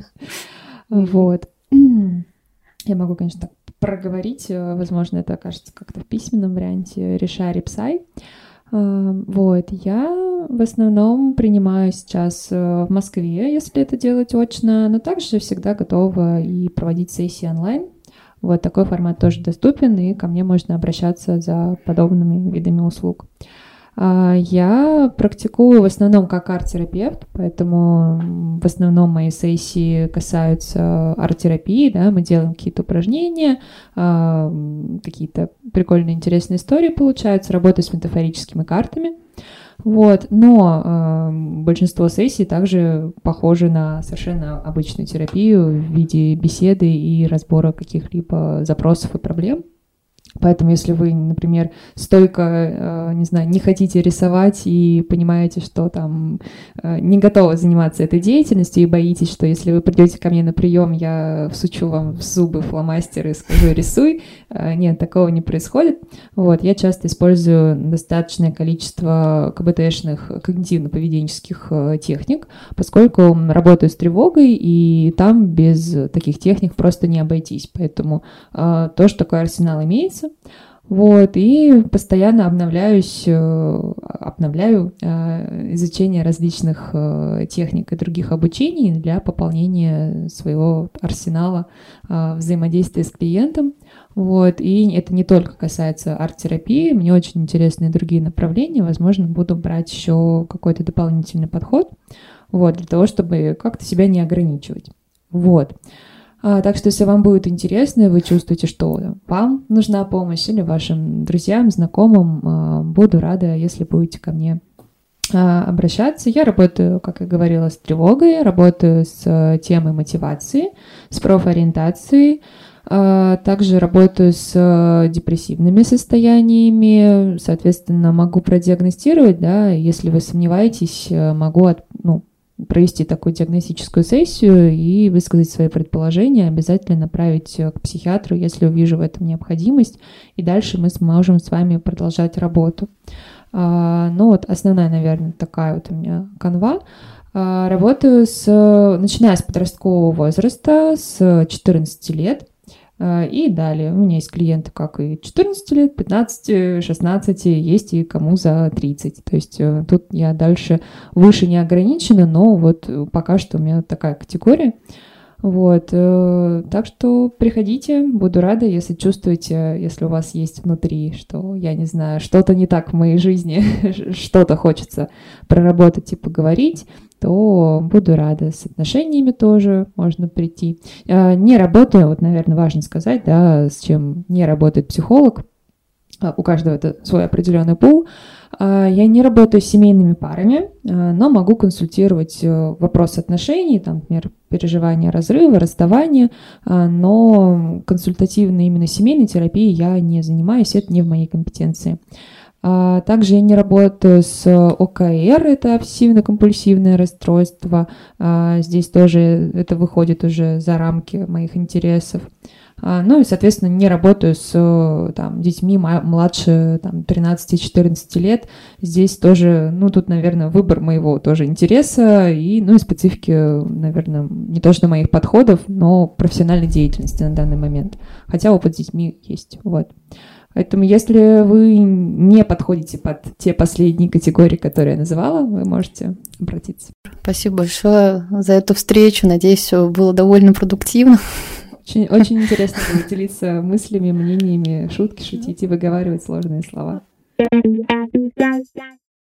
Вот. Я могу, конечно, так проговорить. Возможно, это окажется как-то в письменном варианте. Решари Псай. Вот, я в основном принимаю сейчас в Москве, если это делать очно, но также всегда готова и проводить сессии онлайн. Вот такой формат тоже доступен, и ко мне можно обращаться за подобными видами услуг. А, я практикую в основном как арт-терапевт, поэтому в основном мои сессии касаются арт-терапии, да, мы делаем какие-то упражнения, а, какие-то прикольные интересные истории получаются, работаю с метафорическими картами. Вот, но э, большинство сессий также похожи на совершенно обычную терапию в виде беседы и разбора каких-либо запросов и проблем. Поэтому, если вы, например, стойко, э, не знаю, не хотите рисовать и понимаете, что там э, не готовы заниматься этой деятельностью и боитесь, что если вы придете ко мне на прием, я всучу вам в зубы фломастер и скажу рисуй, э, нет, такого не происходит. Вот, я часто использую достаточное количество КБТшных когнитивно-поведенческих техник, поскольку работаю с тревогой, и там без таких техник просто не обойтись. Поэтому то, что такой арсенал имеется, заниматься. Вот, и постоянно обновляюсь, э, обновляю э, изучение различных э, техник и других обучений для пополнения своего арсенала взаимодействия с клиентом. Вот, и это не только касается арт-терапии, мне очень интересны другие направления, возможно, буду брать еще какой-то дополнительный подход, вот, для того, чтобы как-то себя не ограничивать. Вот. А, так что, если вам будет интересно, и вы чувствуете, что вам нужна помощь или вашим друзьям, знакомым, а, буду рада, если будете ко мне а, обращаться. Я работаю, как я говорила, с тревогой, работаю с темой мотивации, с профориентацией, также работаю с депрессивными состояниями, соответственно, могу продиагностировать, да, если вы сомневаетесь, могу от, ну, провести такую диагностическую сессию и высказать свои предположения, обязательно направить к психиатру, если увижу в этом необходимость, и дальше мы сможем с вами продолжать работу. А, ну вот основная, наверное, такая вот у меня канва. А, работаю с, начиная с подросткового возраста, с 14 лет, и далее. У меня есть клиенты как и 14 лет, 15, 16, есть и кому за 30. То есть э, тут я дальше выше не ограничена, но вот пока что у меня такая категория. Вот, э, так что приходите, буду рада, если чувствуете, если у вас есть внутри, что, я не знаю, что-то не так в моей жизни, *laughs* что-то хочется проработать и поговорить, то буду рада. С отношениями тоже можно прийти. А, не работаю, вот, наверное, важно сказать, да, с чем не работает психолог. А, у каждого это свой определенный пул. А, я не работаю с семейными парами, но могу консультировать э, вопрос отношений, там, например, переживания разрыва, расставания, но консультативной именно семейной терапией я не занимаюсь, это не в моей компетенции. А, также я не работаю с ОКР, это обсессивно-компульсивное расстройство. А, здесь тоже это выходит уже за рамки моих интересов. А, ну и, соответственно, не работаю с там, детьми младше там, 13-14 лет. Здесь тоже, ну, тут, наверное, выбор моего тоже интереса и, ну, и специфики, наверное, не то что моих подходов, но профессиональной деятельности на данный момент. Хотя опыт с детьми есть. Вот. Поэтому, если вы не подходите под те последние категории, которые я называла, вы можете обратиться. Спасибо большое за эту встречу. Надеюсь, все было довольно продуктивно. Очень, очень интересно было делиться мыслями, мнениями, шутки шутить и выговаривать сложные слова.